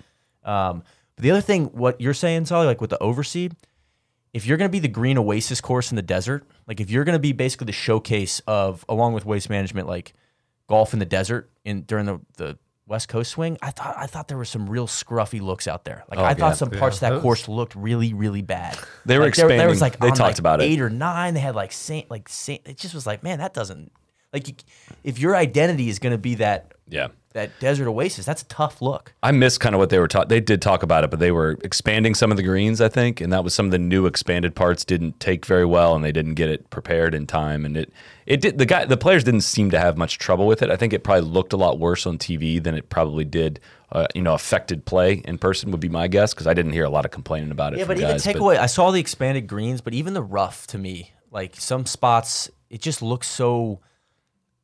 Um, but the other thing, what you're saying, Solly, like with the overseed, if you're going to be the green oasis course in the desert, like if you're going to be basically the showcase of, along with waste management, like golf in the desert in during the the West Coast swing, I thought I thought there were some real scruffy looks out there. Like I yeah. thought some parts Yeah, of that course looked really really bad. They were like, there, there was like They on, talked like, about it. eight or nine. They had like Saint like Saint. It just was like man, that doesn't like you, if your identity is going to be that Yeah. that desert oasis, that's a tough look. I missed kind of what they were taught. They did talk about it, but they were expanding some of the greens, I think, and that was some of the new expanded parts didn't take very well, and they didn't get it prepared in time. And it, it did. The guy, the players didn't seem to have much trouble with it. I think it probably looked a lot worse on TV than it probably did. Uh, you know, affected play in person would be my guess because I didn't hear a lot of complaining about it. Yeah, but even guys, takeaway, I saw the expanded greens, but even the rough to me, like some spots, it just looks so,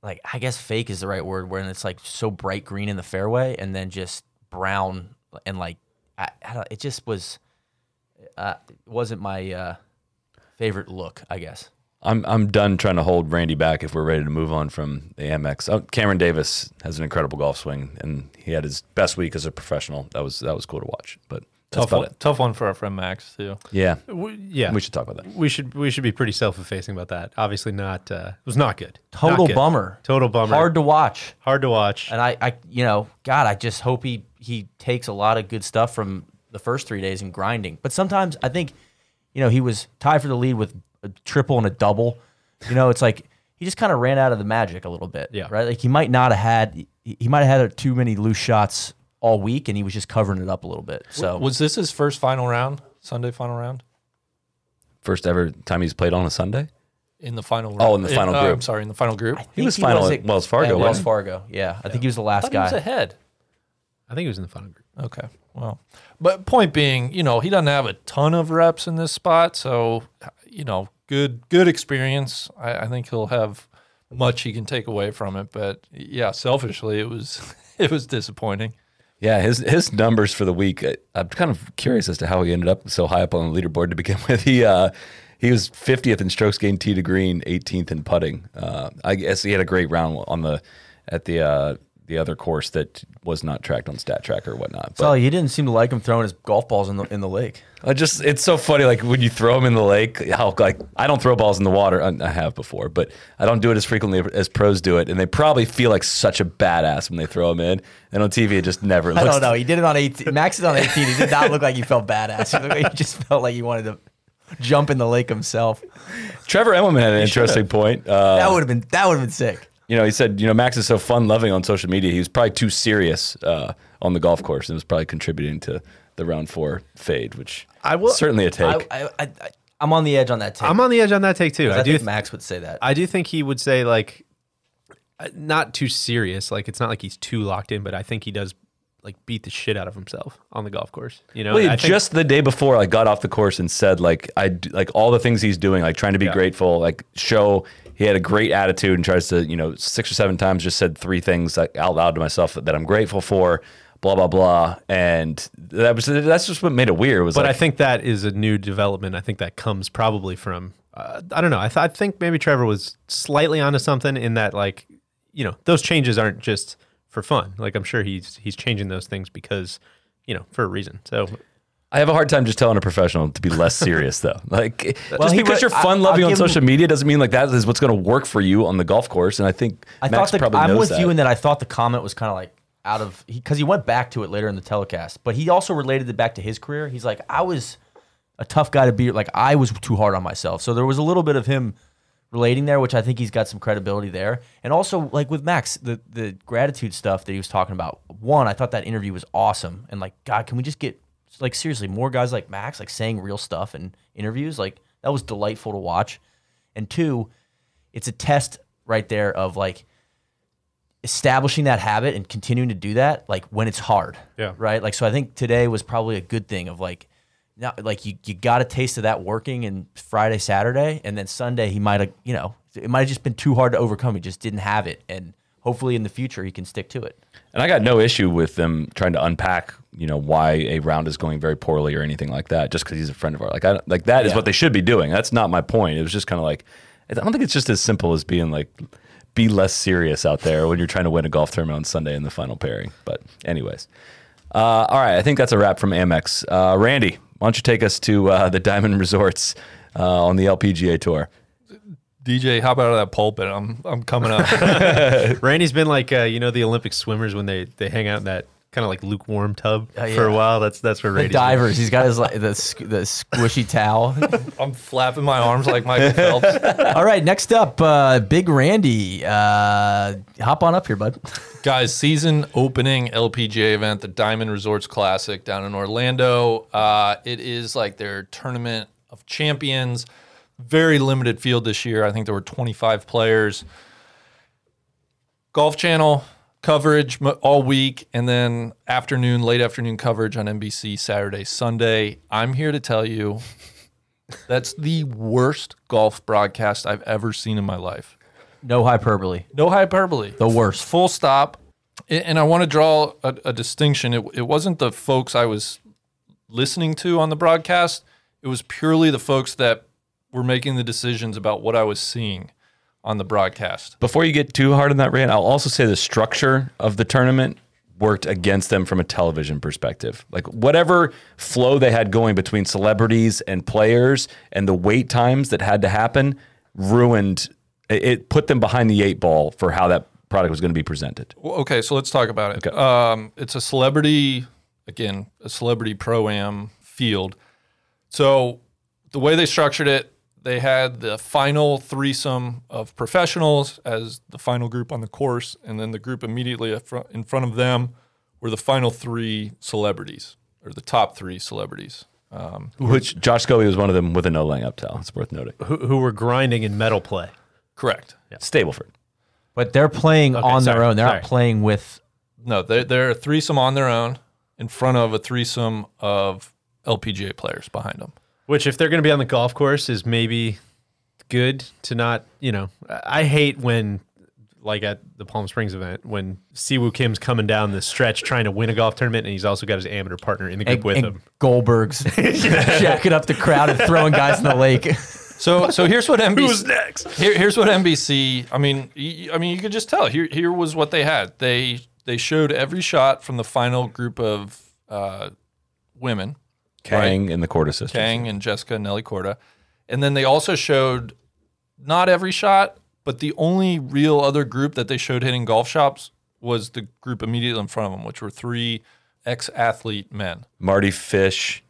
like I guess fake is the right word, where it's like so bright green in the fairway, and then just brown and like I, I don't, it just was, uh, wasn't my uh, favorite look, I guess. I'm I'm done trying to hold Randy back if we're ready to move on from the Amex. Oh, Cameron Davis has an incredible golf swing, and he had his best week as a professional. That was that was cool to watch. But Tough one, it. tough one for our friend Max too. Yeah, We- yeah, we should talk about that. we should we should be pretty self-effacing about that. Obviously, not. Uh, it was not good. Not Total good. bummer. Total bummer. Hard to watch. hard to watch. And I, I, you know, God, I just hope he he takes a lot of good stuff from the first three days and grinding. But sometimes I think, you know, he was tied for the lead with a triple and a double. You know, it's like he just kind of ran out of the magic a little bit. Yeah. Right. Like he might not have had he might have had too many loose shots all week, and he was just covering it up a little bit. So Was this his first final round? Sunday final round First ever time he's played on a Sunday. in the final. Oh, round- in the final uh, group. I'm sorry, in the final group. I I think was final at at- Wells Fargo, at Wells? Fargo. Yeah, I think he was the last thought he was guy. ahead. I think he was in the final group. Okay. Well, but point being, you know, he doesn't have a ton of reps in this spot, so you know, good good experience. I, I think he'll have much he can take away from it. But yeah, selfishly, it was it was disappointing. Yeah, his his numbers for the week. I, I'm kind of curious as to how he ended up so high up on the leaderboard to begin with. He uh, he was 50th in strokes gained tee to green, 18th in putting. Uh, I guess he had a great round on the at the uh, the other course that was not tracked on Stat Tracker or whatnot. But So he didn't seem to like him throwing his golf balls in the in the lake. I just it's so funny like when you throw them in the lake how like I don't throw balls in the water I, I have before but I don't do it as frequently as pros do it and they probably feel like such a badass when they throw them in and on TV it just never I looks don't know. He did it on 18. Max is on 18. He did not look like he felt badass. He, like he just felt like he wanted to jump in the lake himself. Trevor Immelman had an interesting point uh, That would have been that would have been sick. You know he said you know Max is so fun loving on social media he was probably too serious uh, on the golf course and was probably contributing to the round four fade which I will- certainly a take I, I, I, I'm on the edge on that take. I'm on the edge on that take too. I, I, do. think th- Max would say that. I do think he would say like, uh, not too serious. Like it's not like he's too locked in, but I think he does like beat the shit out of himself on the golf course. You know, Well, he I think- just the day before, like got off the course and said, like I like all the things he's doing, like trying to be Yeah. grateful, like show he had a great attitude and tries to, you know, six or seven times just said three things like out loud to myself that, that I'm grateful for, blah blah blah, and that was that's just what made it weird. Was But like, I think that is a new development. I think that comes probably from uh, I don't know. I, th- I think maybe Trevor was slightly onto something in that like you know those changes aren't just for fun. Like I'm sure he's he's changing those things because you know for a reason. So I have a hard time just telling a professional to be less serious though. Like just because re- you're fun loving on him- social media doesn't mean like that is what's going to work for you on the golf course. And I think I Max thought the, probably I'm with that. you in that I thought the comment was kind of like out of because he, went back to it later in the telecast, but he also related it back to his career. He's like, I was a tough guy to be like I was too hard on myself. So there was a little bit of him relating there, which I think he's got some credibility there. And also, like with Max, the the gratitude stuff that he was talking about. One, I thought that interview was awesome, and like, God, can we just get like seriously more guys like Max, like saying real stuff in interviews? Like that was delightful to watch. And two, it's a test right there of like establishing that habit and continuing to do that like when it's hard Yeah. right like so i think today was probably a good thing of like now like you, you got a taste of that working in friday saturday and then sunday he might have you know it might have just been too hard to overcome he just didn't have it and hopefully in the future he can stick to it And I got no issue with them trying to unpack, you know, why a round is going very poorly or anything like that, just because he's a friend of ours. Like, I, don't- like that is Yeah. what they should be doing. That's not my point. It was just kind of like, I don't think it's just as simple as being like, be less serious out there when you're trying to win a golf tournament on Sunday in the final pairing. But, anyways, uh, all right, I think that's a wrap from Amex. Uh, Randy, why don't you take us to uh, the Diamond Resorts uh, on the LPGA tour? DJ, hop out of that pulpit. I'm I'm coming up. Randy's been like uh, you know the Olympic swimmers when they they hang out in that kind of like lukewarm tub Oh, for a while. That's that's where the Randy's been. divers he's got his like the, the squishy towel I'm flapping my arms like Michael Phelps. all right next up uh big randy uh hop on up here bud Guys, season opening LPGA event, the Diamond Resorts Classic down in Orlando. Uh, it is like their tournament of champions. Very limited field this year. I think there were 25 players. Golf Channel coverage all week, and then afternoon, late afternoon coverage on NBC Saturday, Sunday. I'm here to tell you that's the worst golf broadcast I've ever seen in my life. no hyperbole No hyperbole. the worst Full stop. And I want to draw a, a distinction. It, it wasn't the folks I was listening to on the broadcast, it was purely the folks that were making the decisions about what I was seeing on the broadcast. Before you get too hard on that rant, I'll also say the structure of the tournament worked against them from a television perspective. Like whatever flow they had going between celebrities and players and the wait times that had to happen ruined it put them behind the eight ball for how that product was going to be presented. Okay, so let's talk about it. Um, it's a celebrity, again, a celebrity pro am field. So the way they structured it, they had the final threesome of professionals as the final group on the course, and then the group immediately in front- of them were the final three celebrities, or the top three celebrities. Um, Which Josh Scobee was one of them with a no laying up towel. It's worth noting. who, who were grinding in medal play. Correct. Stableford. But they're playing on their own. They're sorry. not playing with. No, they're, they're a threesome on their own in front of a threesome of LPGA players behind them. Which, if they're going to be on the golf course, is maybe good to not. You know, I I hate when, like at the Palm Springs event, when Si Woo Kim's coming down the stretch trying to win a golf tournament, and he's also got his amateur partner in the group And, with and him. Goldberg's jacking up the crowd and throwing guys in the lake. So, so here's what NBC. Who's next? Here, here's what NBC. I mean, y- I mean, you could just tell. Here, here was what they had. They they showed every shot from the final group of uh, women, Kang and the Korda sisters. Kang and Jessica and Nelly Korda, and then they also showed not every shot, but the only real other group that they showed hitting golf shops was the group immediately in front of them, which were three ex-athlete men. Mardy Fish,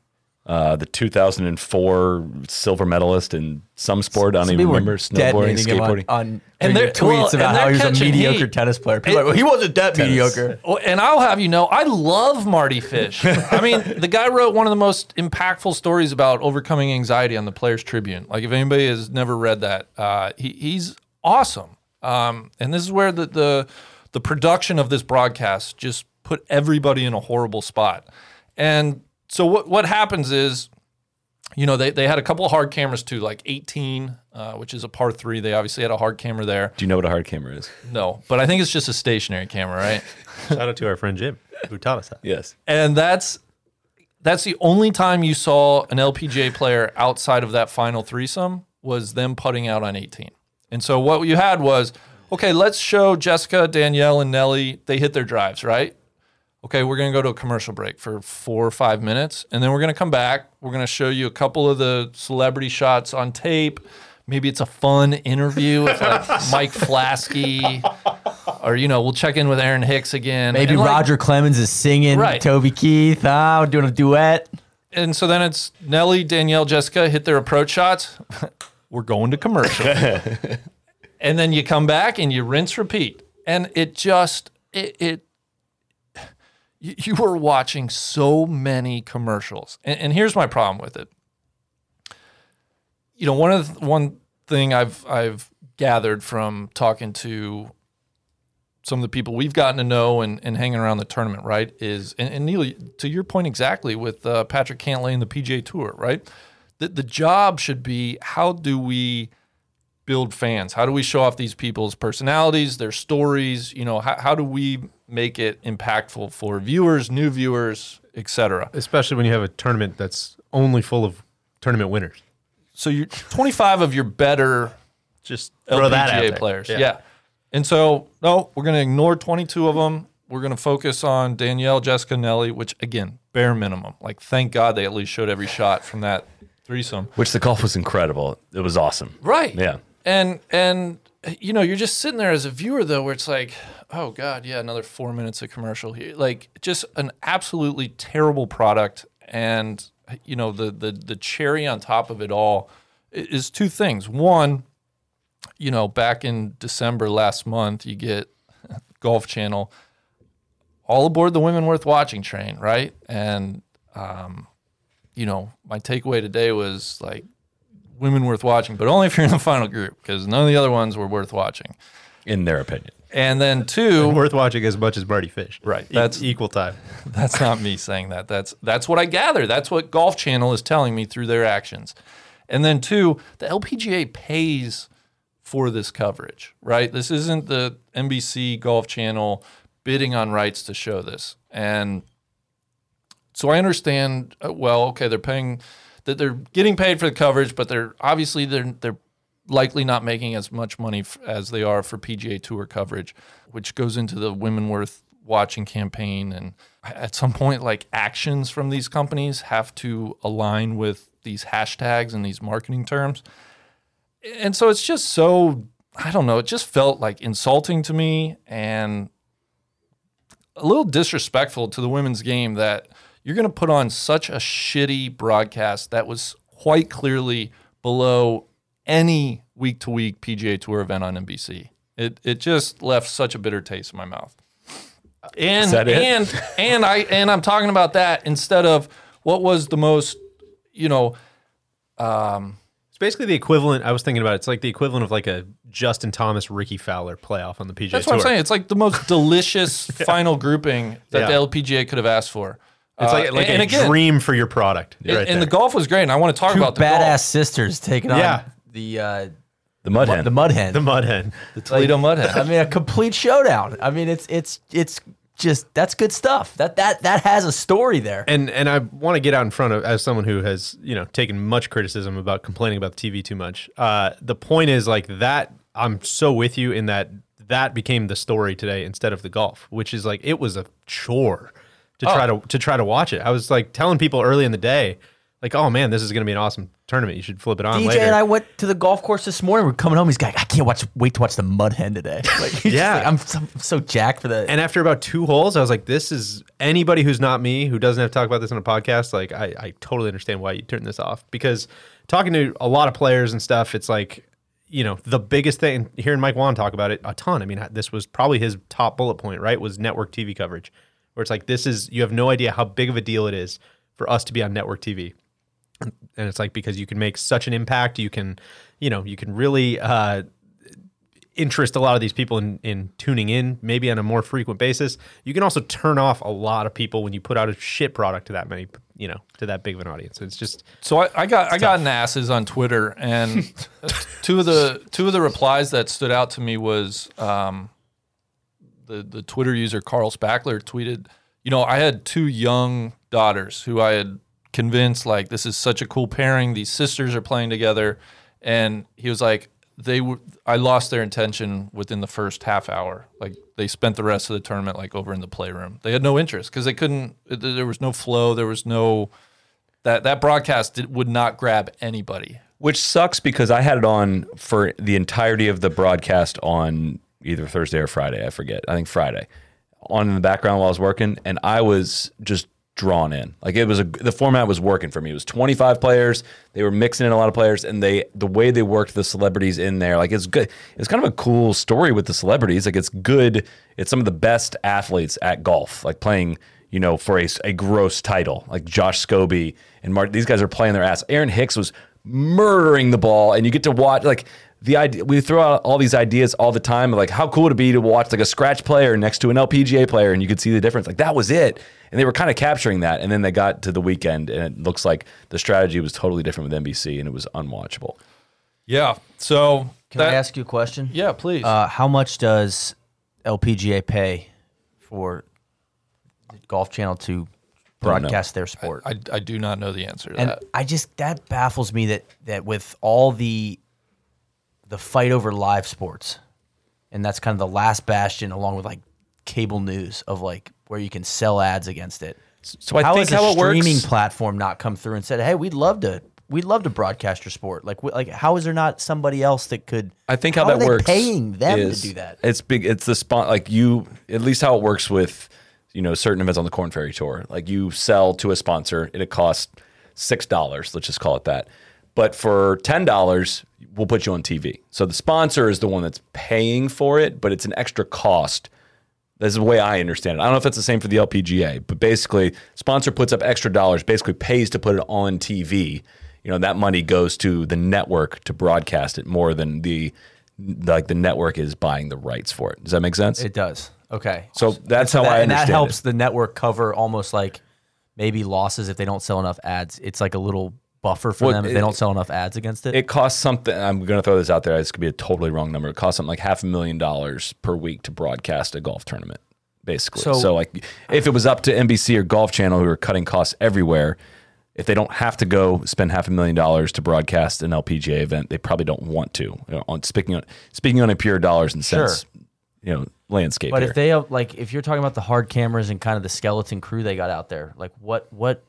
uh, the 2004 silver medalist in some sport. I don't even remember snowboarding, detonating him on, skateboarding. on And and they're- tweets well, about how he was a mediocre heat. tennis player. People are like, he wasn't that mediocre. Well, and I'll have you know, I love Mardy Fish. I mean, the guy wrote one of the most impactful stories about overcoming anxiety on the Players Tribune. Like, if anybody has never read that, uh, he, he's awesome. Um, and this is where the, the the production of this broadcast just put everybody in a horrible spot. And so what what happens is, you know, they, they had a couple of hard cameras too, like 18, uh, which is a par three. They obviously had a hard camera there. Do you know what a hard camera is? No, but I think it's just a stationary camera, right? Shout out to our friend Jim who taught us that. Yes. and that's that's the only time you saw an LPGA player outside of that final threesome was them putting out on 18. And so what you had was, okay, let's show Jessica, Danielle, and Nelly. They hit their drives, right? Okay, we're gonna go to a commercial break for four or five minutes, and then we're gonna come back. We're gonna show you a couple of the celebrity shots on tape. Maybe it's a fun interview with like Mike Flaskey, or you know, we'll check in with Aaron Hicks again. Maybe And, like, Roger Clemens is singing Right. Toby Keith. Ah, we're doing a duet. and so then it's Nelly, Danielle, Jessica hit their approach shots. we're going to commercial. and then you come back and you rinse repeat. And it just it, it you, were watching so many commercials. And, and here's my problem with it. You know, one of the, one thing I've I've gathered from talking to some of the people we've gotten to know and, and hanging around the tournament, right? Is and, and Neil, to your point exactly with uh, Patrick Cantlay and the PGA Tour, right? The the job should be how do we build fans? How do we show off these people's personalities, their stories? You know, how, how do we make it impactful for viewers, new viewers, etc. Especially when you have a tournament that's only full of tournament winners. So you're 25 of your better Just throw that out LPGA there. players. Yeah. And so, no, we're going to ignore 22 of them. We're going to focus on Danielle, Jessica, Nelly, which again, bare minimum. Like, thank God they at least showed every shot from that threesome. Which the golf was incredible. It was awesome. Right. Yeah. And, and, you know, you're just sitting there as a viewer, though, where it's like, oh God, yeah, another four minutes of commercial here. Like, just an absolutely terrible product. And, you know, the, the, the cherry on top of it all is two things. One, you know, back in December last month, you get Golf Channel all aboard the Women Worth Watching train, right? And, um, you know, my takeaway today was like women worth watching, but only if you're in the final group because none of the other ones were worth watching. In their opinion. And then two, Worth watching as much as Mardy Fish. Right. E- That's- equal time. that's not me saying that. That's that's what I gather. That's what Golf Channel is telling me through their actions. And then two, the LPGA pays for this coverage, right? This isn't the NBC Golf Channel bidding on rights to show this. And so I understand uh, well, okay, they're paying that they're getting paid for the coverage, but they're obviously they're they're likely not making as much money f- as they are for PGA Tour coverage, which goes into the women worth watching campaign and at some point like actions from these companies have to align with these hashtags and these marketing terms. And so it's just so I don't know, it just felt like insulting to me and a little disrespectful to the women's game that you're going to put on such a shitty broadcast that was quite clearly below any week to week PGA Tour event on NBC. It it just left such a bitter taste in my mouth. And that it? and and I and I'm talking about that instead of what was the most, you know, um, It's basically the equivalent. I was thinking about it, it's like the equivalent of like a Justin Thomas, Rickie Fowler playoff on the PGA that's Tour. what I'm saying. It's like the most delicious final grouping that Yeah. the LPGA could have asked for. It's Uh, like, like and a again, dream for your product. and- right and there. the golf was great. And I want to talk Two about the badass golf. sisters taking on Yeah. The uh, The mud hen. the mud hen. the mud hen. the Toledo Mudhead. I mean, a complete showdown. I mean, it's it's it's just that's good stuff. That that that has a story there. And and I want to get out in front of as someone who has you know taken much criticism about complaining about the TV too much. Uh, the point is like that. I'm so with you in that that became the story today instead of the golf, which is like it was a chore to try to to try to watch it. I was like telling people early in the day, like, oh man, this is going to be an awesome tournament. You should flip it on DJ later. and I went to the golf course this morning. We're coming home. He's like, I can't watch. Wait to watch the mud hen today. Like, Yeah. like, I'm, so, I'm so jacked for that. And after about two holes, I was like, this is anybody who's not me, who doesn't have to talk about this on a podcast. Like, I, I totally understand why you turn this off because talking to a lot of players and stuff, it's like, you know, the biggest thing hearing Mike Whan talk about it a ton. I mean, this was probably his top bullet point, right? Was network TV coverage, where it's like, this is, you have no idea how big of a deal it is for us to be on network TV and it's like because you can make such an impact you can you know you can really uh interest a lot of these people in in tuning in maybe on a more frequent basis. You can also turn off a lot of people when you put out a shit product to that many you know to that big of an audience. It's just So I, I got I got asses on Twitter, and two of the two of the replies that stood out to me was um, the the Twitter user Carl Spackler tweeted, you know, I had two young daughters who I had convinced like this is such a cool pairing. These sisters are playing together, and he was like, they were. I lost their intention within the first half hour. Like they spent the rest of the tournament like over in the playroom. They had no interest because they couldn't. There was no flow. There was no that that broadcast did, would not grab anybody. Which sucks because I had it on for the entirety of the broadcast on either Thursday or Friday. I forget. I think Friday. On in the background while I was working, and I was just drawn in. Like it was a the format was working for me. It was 25 players. They were mixing in a lot of players, and they the way they worked the celebrities in there, like it's good. It's kind of a cool story with the celebrities. Like it's good. It's some of the best athletes at golf, like playing. You know, for a, a gross title, like Josh Scobee and Mark, these guys are playing their ass. Aaron Hicks was murdering the ball, and you get to watch like the idea. We throw out all these ideas all the time, of like how cool would it be to watch like a scratch player next to an LPGA player, and you could see the difference. Like that was it, and they were kind of capturing that. And then they got to the weekend, and it looks like the strategy was totally different with NBC, and it was unwatchable. Yeah. So Can that- I ask you a question? Yeah, please. Uh, how much does LPGA pay for the Golf Channel to broadcast their sport? I, I do not know the answer to and that. I just that baffles me that that with all the the fight over live sports, and that's kind of the last bastion, along with like cable news of like where you can sell ads against it. So I How think how a it works. streaming platform not come through and said, "Hey, we'd love to, we'd love to broadcast your sport." Like, we- like how is there not somebody else that could? I think how, are that they works. Paying them is to do that. It's big. It's the spot. Like you, at least how it works with, you know, certain events on the Corn Ferry Tour. Like you sell to a sponsor, it costs six dollars. Let's just call it that. But for ten dollars, we'll put you on TV. So the sponsor is the one that's paying for it, but it's an extra cost. This is the way I understand it. I don't know if that's the same for the LPGA, but basically, sponsor puts up extra dollars, basically pays to put it on TV. You know, that money goes to the network to broadcast it more than the like the network is buying the rights for it. Does that make sense? It does. Okay. So that's how that, I and understand that helps it. the network cover almost like maybe losses if they don't sell enough ads. It's like a little buffer for Well, them if it- they don't sell enough ads against it. It costs something. I'm going to throw this out there. This could be a totally wrong number. It costs something like half a million dollars per week to broadcast a golf tournament, basically. So, So- like, if it was up to NBC or Golf Channel, who are cutting costs everywhere, if they don't have to go spend half a million dollars to broadcast an LPGA event, they probably don't want to. You know, on speaking on speaking on a pure dollars and cents, you know, landscape. but here. if they have, like if you're talking about the hard cameras and kind of the skeleton crew they got out there, like what what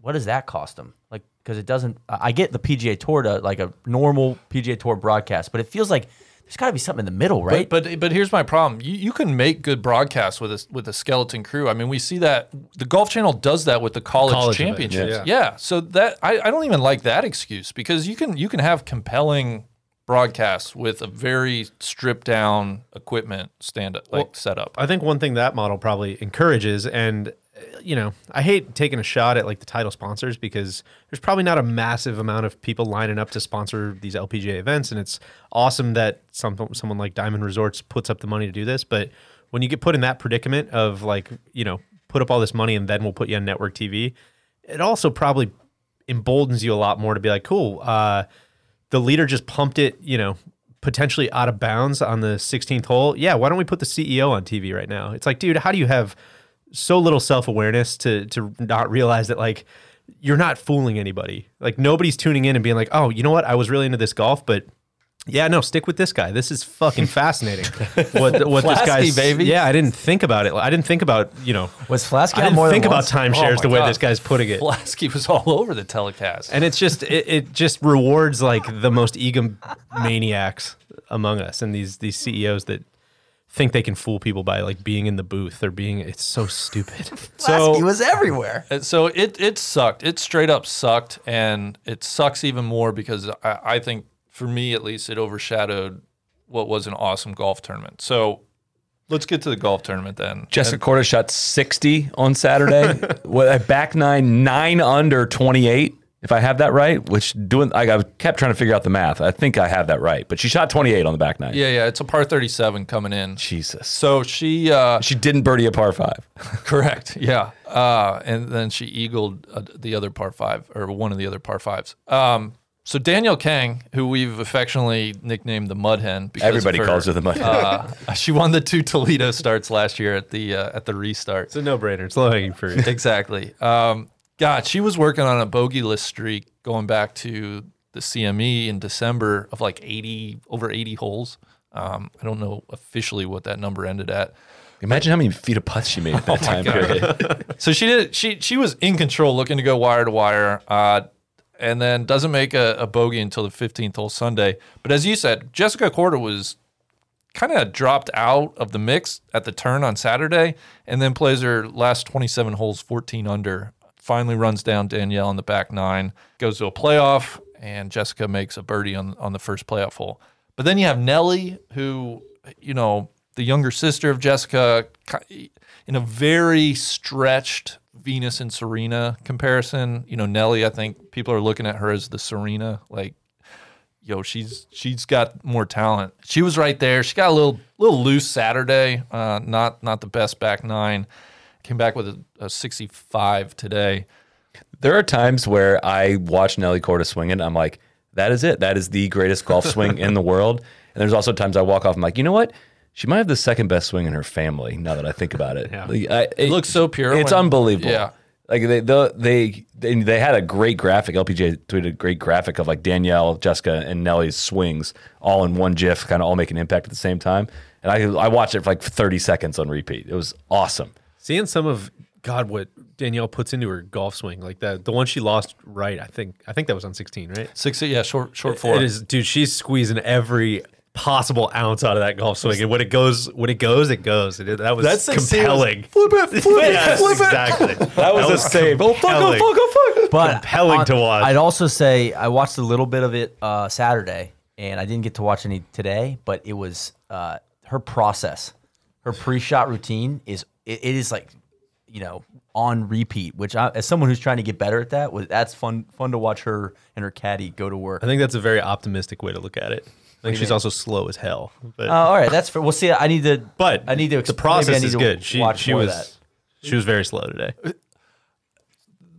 what does that cost them? Like because it doesn't. I I get the PGA Tour to like a normal PGA Tour broadcast, but it feels like there's got to be something in the middle, right? But, but but here's my problem. You, you can make good broadcasts with a with a skeleton crew. I mean, we see that the Golf Channel does that with the college, College championships. events, yeah. So that I, I don't even like that excuse because you can you can have compelling broadcasts with a very stripped down equipment stand up like setup. I think one thing that model probably encourages, and you know, I hate taking a shot at like the title sponsors because there's probably not a massive amount of people lining up to sponsor these LPGA events, and it's awesome that some someone like Diamond Resorts puts up the money to do this. But when you get put in that predicament of like, you know, put up all this money and then we'll put you on network TV, it also probably emboldens you a lot more to be like, cool. Uh, the leader just pumped it, you know, potentially out of bounds on the 16th hole. Yeah, why don't we put the CEO on TV right now? It's like, dude, how do you have so little self-awareness to to not realize that like you're not fooling anybody. Like nobody's tuning in and being like, "Oh, you know what? I was really into this golf, but yeah, no, stick with this guy. This is fucking fascinating." what what this guy's baby. Yeah, I didn't think about it. I didn't think about, you know, Was Flaskey I didn't more think about once? timeshares oh my the way God. this guy's putting it. Flaskey was all over the telecast. And it's just it, it just rewards like the most egomaniacs among us and these these CEOs that think they can fool people by like being in the booth or being it's so stupid. Flaskey was everywhere. Uh, so it it sucked. It straight up sucked, and it sucks even more because I, I think for me at least it overshadowed what was an awesome golf tournament. So let's get to the golf tournament then. Jessica Korda shot 60 on Saturday. with a back nine, nine under 28, if I have that right. Which doing, I, I kept trying to figure out the math. I think I have that right, but she shot 28 on the back nine. Yeah, yeah, it's a par 37 coming in. Jesus. So she uh, She didn't birdie a par five. Correct. Yeah. Uh, and then she eagled uh, the other par five or one of the other par fives. Um, so Danielle Kang, who we've affectionately nicknamed the Mud Hen, because of Everybody calls her the mud. Uh, she won the two Toledo starts last year at the uh, at the restart. It's a no-brainer. It's low hanging fruit. exactly. Um, God, she was working on a bogeyless streak going back to the CME in December of like 80 over 80 holes. Um, I don't know officially what that number ended at. Imagine how many feet of putts she made at that time period. So she did. She she was in control, looking to go wire to wire, uh, and then doesn't make a, a bogey until the 15th hole Sunday. But as you said, Jessica Korda was kind of dropped out of the mix at the turn on Saturday, and then plays her last 27 holes 14 under. Finally runs down Danielle in the back nine, goes to a playoff, and Jessica makes a birdie on on the first playoff hole. But then you have Nelly, who you know the younger sister of Jessica, in a very stretched Venus and Serena comparison. You know, Nelly, I think people are looking at her as the Serena, like yo, she's she's got more talent. She was right there. She got a little little loose Saturday. Uh, not not the best back nine. Came back with a, a 65 today. There are times where I watch Nelly Korda swinging. I'm like, that is it. That is the greatest golf swing in the world. And there's also times I walk off. I'm like, you know what? She might have the second best swing in her family. Now that I think about it, Like, I- it, looks so pure It's when- unbelievable. yeah. Like they, the, they they they had a great graphic. LPGA tweeted a great graphic of like Danielle, Jessica, and Nelly's swings all in one GIF, kind of all making impact at the same time. And I I watched it for like 30 seconds on repeat. It was awesome. Seeing some of God, what Danielle puts into her golf swing, like that, the one she lost right, I think, I think that was on 16, right? Six, yeah, short short four. It is, dude. She's squeezing every possible ounce out of that golf swing, and when it goes, when it goes, it goes. It, that was That 16 was- compelling. Flip it, flip it, yes, flip it. exactly. That was, a save. Oh fuck! Oh fuck! Oh fuck! but compelling to watch. I'd also say I watched a little bit of it uh, Saturday, and I didn't get to watch any today. But it was uh, her process, her pre-shot routine is it, it is like you know on repeat. Which I, as someone who's trying to get better at that, was that's fun fun to watch her and her caddy go to work. I think that's a very optimistic way to look at it. I think she's also slow as hell. But, Uh, all right, that's for, we'll see. I need to, but I need to. the process maybe I need is good. She watch she was that. she was very slow today.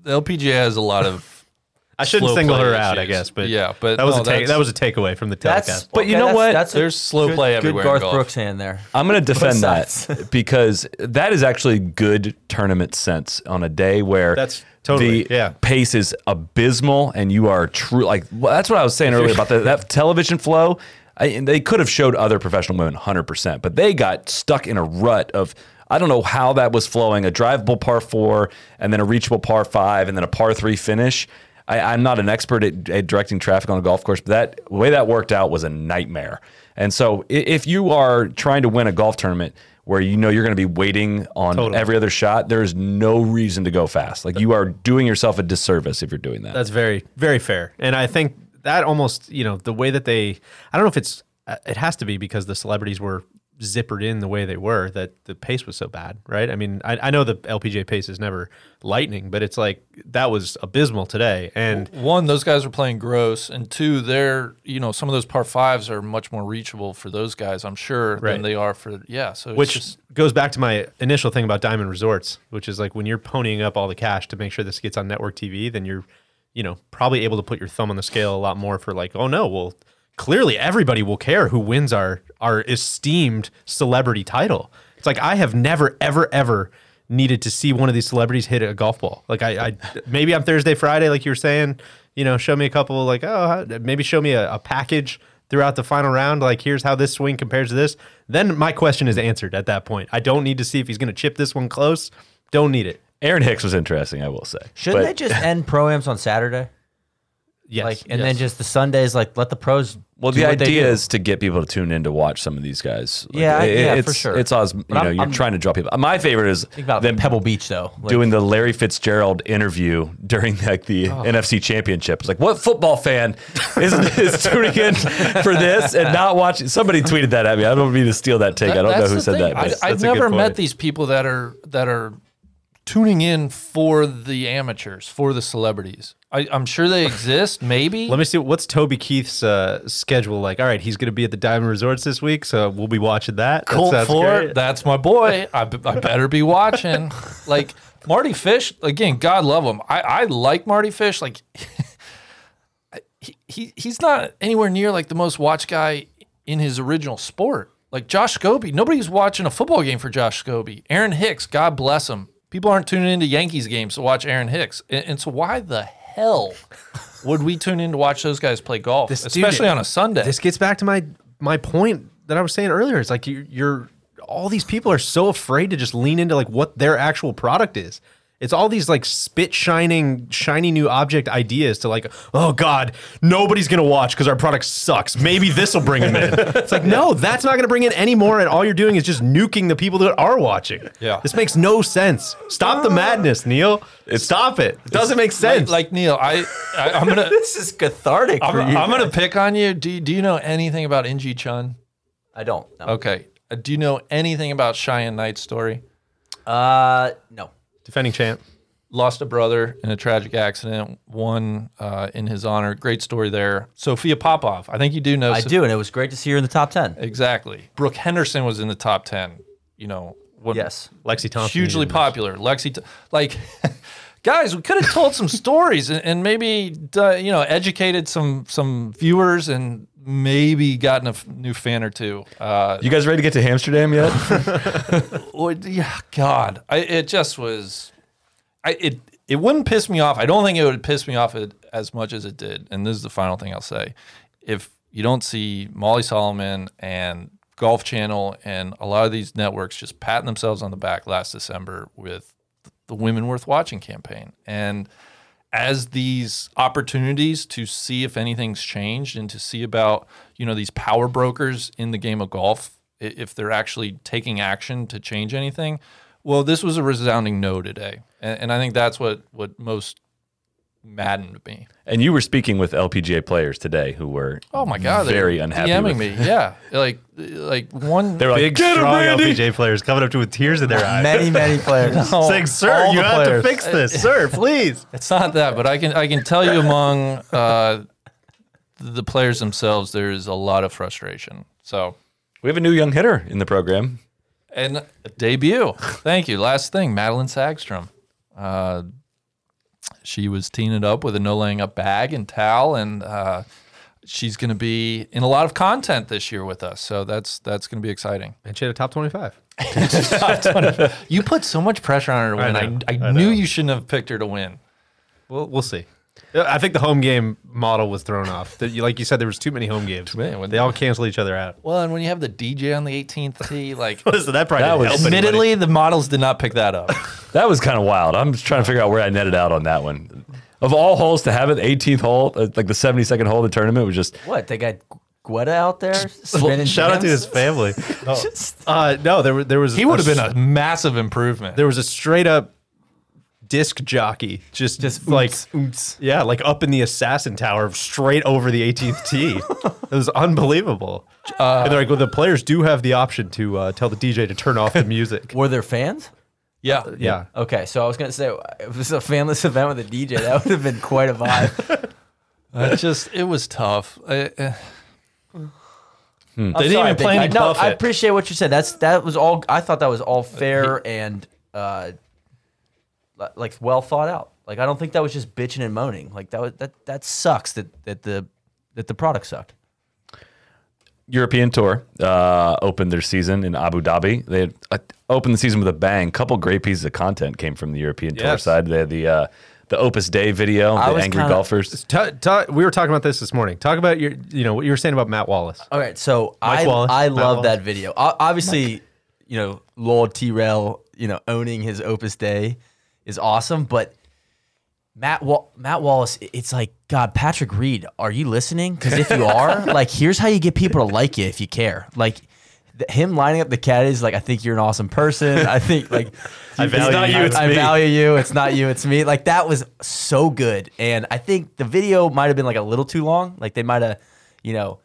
the LPGA has a lot of. I shouldn't single play her out, I guess, but Yeah, but that was no, a take, that was a takeaway from the That's, telecast. But you okay, know that's- what? That's a There's slow good- play good everywhere in Garth golf. Brooks hand there. I'm going to defend that because that is actually good tournament sense on a day where That's totally- the yeah. pace is abysmal and you are true. Like well, that's what I was saying earlier about the, that television flow. I, they could have showed other professional women 100%, but they got stuck in a rut of I don't know how that was flowing a drivable par four and then a reachable par five and then a par three finish. I, I'm not an expert at, at directing traffic on a golf course, but that the way that worked out was a nightmare. And so if you are trying to win a golf tournament where you know you're going to be waiting on Totally. every other shot, there's no reason to go fast. Like you are doing yourself a disservice if you're doing that. That's very, very fair. And I think that almost, you know, the way that they, I don't know if it's, uh, it has to be because the celebrities were zippered in the way they were that the pace was so bad, right? I mean, I, I know the LPGA pace is never lightning, but it's like that was abysmal today. And one, those guys are playing gross, and two, they're you know some of those par fives are much more reachable for those guys, I'm sure, Right. than they are for yeah. So which just, goes back to my initial thing about Diamond Resorts, which is like when you're ponying up all the cash to make sure this gets on network TV, then you're, you know, probably able to put your thumb on the scale a lot more for like, oh no, well, clearly everybody will care who wins our our esteemed celebrity title. It's like I have never, ever, ever needed to see one of these celebrities hit a golf ball. Like I, I maybe on Thursday, Friday, like you were saying, you know, show me a couple, like oh, maybe show me a, a package throughout the final round. Like here's how this swing compares to this. Then my question is answered at that point. I don't need to see if he's going to chip this one close. Don't need it. Aaron Hicks was interesting, I will say. Shouldn't But- they just end proams on Saturday? Yes. Like, and then just the Sundays, like let the pros. Well, do the what they idea do. is to get people to tune in to watch some of these guys. Like, Yeah, it- yeah, it's, for sure. It's us, you But know, I'm- you're I'm- trying to draw people. My favorite is Think about them Pebble Beach though. Like, doing the Larry Fitzgerald interview during like the Oh. NFC Championship. It's like, what football fan is, is tuning in for this and not watching? Somebody tweeted that at me. I don't mean to steal that take. I don't know who said thing. that. I, but- I've that's a good never met these people that are that are tuning in for the amateurs, for the celebrities. I, I'm sure they exist, maybe. Let me see what's Toby Keith's uh, schedule like. All right, he's going to be at the Diamond Resorts this week, so we'll be watching that. That Colt Ford, great. that's my boy. I, better be watching. like Mardy Fish, again, God love him. I, I like Mardy Fish. Like he, he he's not anywhere near like the most watched guy in his original sport. Like Josh Scobee, nobody's watching a football game for Josh Scobee. Aaron Hicks, God bless him. People aren't tuning into Yankees games to watch Aaron Hicks. And, and so why the hell would we tune in to watch those guys play golf, This- dude, especially on a Sunday? This gets back to my my point that I was saying earlier. It's like you, you're all these people are so afraid to just lean into like what their actual product is. It's all these like spit shining, shiny new object ideas to like, oh God, nobody's gonna watch because our product sucks. Maybe this will bring them in. It's like, no, that's not gonna bring in any more, and all you're doing is just nuking the people that are watching. Yeah. This makes no sense. Stop the madness, Neil. Stop it. It doesn't make sense. like Neil, I, I I'm gonna This is cathartic I'm, for you. I'm gonna pick on you. Do you, do you know anything about In Gee Chun? I don't. No. Okay. Uh, do you know anything about Cheyenne Knight's story? Uh, no. Defending champ. Lost a brother in a tragic accident. One uh, in his honor. Great story there. Sophia Popov. I think you do know. I do, and it was great to see her in the top ten. exactly. Brooke Henderson was in the top ten. You know. What, Yes. Lexi Thompson. hugely even- popular. Lexi, T- like, guys, we could have told some stories and, and maybe uh, you know educated some some viewers and maybe gotten a f- new fan or two. Uh, You guys ready to get to Amsterdam yet? or- yeah, God, I, it just was. I it it wouldn't piss me off. I don't think it would piss me off it, as much as it did. And this is the final thing I'll say: if you don't see Molly Solomon and Golf Channel and a lot of these networks just patting themselves on the back last December with the Women Worth Watching campaign, and as these opportunities to see if anything's changed and to see about you know these power brokers in the game of golf if they're actually taking action to change anything well this was a resounding no today. And, and i think that's what what most maddened me and you were speaking with LPGA players today who were oh my god they're very unhappy. DMing with- me yeah like like one they're like, Big, "Get him, strong Randy!" LPGA players coming up to you with tears in their eyes. Many, many players. Saying, sir, you have players. to fix this, sir, please. It's not that, but I can I can tell you among uh, the players themselves, there is a lot of frustration. So, We have a new young hitter in the program. and debut. Thank you. Last thing, Madelene Sagström. Uh, she was teeing it up with a no laying up bag and towel, and uh, she's going to be in a lot of content this year with us. So that's that's going to be exciting. And she had a top 25. You put so much pressure on her to win. I, know. I, I knew know. you shouldn't have picked her to win. We'll, we'll see. I think the home game model was thrown off. That you- Like you said, there was too many home games. many. They all cancel each other out. Well, and when you have the DJ on the 18th tee, like Listen, that probably That didn't was- help anybody. admittedly, the models did not pick that up. That was kind of wild. I'm just trying to figure out where I netted out on that one. Of all holes to have it, 18th hole, uh, like the 72nd hole of the tournament was just What? They got Guetta out there spinning. Shout out to his jams? family. Uh, no, there, were- there was He would have been a massive improvement. there was a straight up disc jockey, just just like yeah, like up in the assassin tower, straight over the 18th tee. it was unbelievable. Uh, and they're like, well, the players do have the option to uh, tell the DJ to turn off the music. Were there fans? yeah, yeah, Okay, so I was gonna say if it was a fanless event with a DJ, that would have been quite a vibe. It just it was tough. I- uh, I'm They didn't sorry, even play any No, I appreciate what you said. That's that was all. I thought that was all fair and uh, li- like well thought out. Like I don't think that was just bitching and moaning. Like that was that that sucks that that the that the product sucked. European Tour uh, opened their season in Abu Dhabi. They had, uh, opened the season with a bang. couple great pieces of content came from the European Tour side. They had the uh, the Opposite Day video, I the angry kinda- golfers. Ta- ta- we were talking about this this morning. Talk about your, you know, what you were saying about Matt Wallace. All right, so Mike I Wallace, I Matt love Wallace. that video. O- Obviously, you know, Lord Tyrrell, you know, owning his Opposite Day is awesome, but Matt Wa- Matt Wallace, it's like God, Patrick Reed, are you listening? Because if you are, like, here's how you get people to like you if you care. Like th- him lining up the caddies, like I think you're an awesome person. I think like I it's not you, it's I me. value you. It's not you, it's me. Like that was so good, and I think the video might have been like a little too long. Like they might have, you know,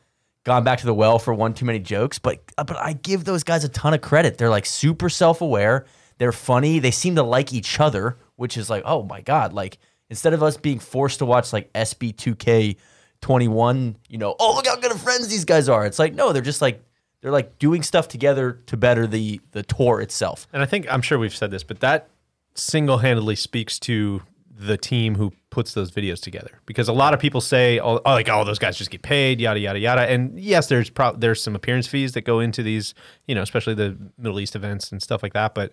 gone back to the well for one too many jokes. But uh, but I give those guys a ton of credit. They're like super self aware. They're funny. They seem to like each other, which is like oh my god. Like instead of us being forced to watch like SB two K twenty one, you know, oh look how good of friends these guys are. It's like no, they're just like they're like doing stuff together to better the the tour itself. And I think I'm sure we've said this, but that single-handedly speaks to the team who puts those videos together. Because a lot of people say, "Oh, oh, like all those guys just get paid, yada yada yada." And yes, there's pro- there's some appearance fees that go into these, you know, especially the Middle East events and stuff like that. But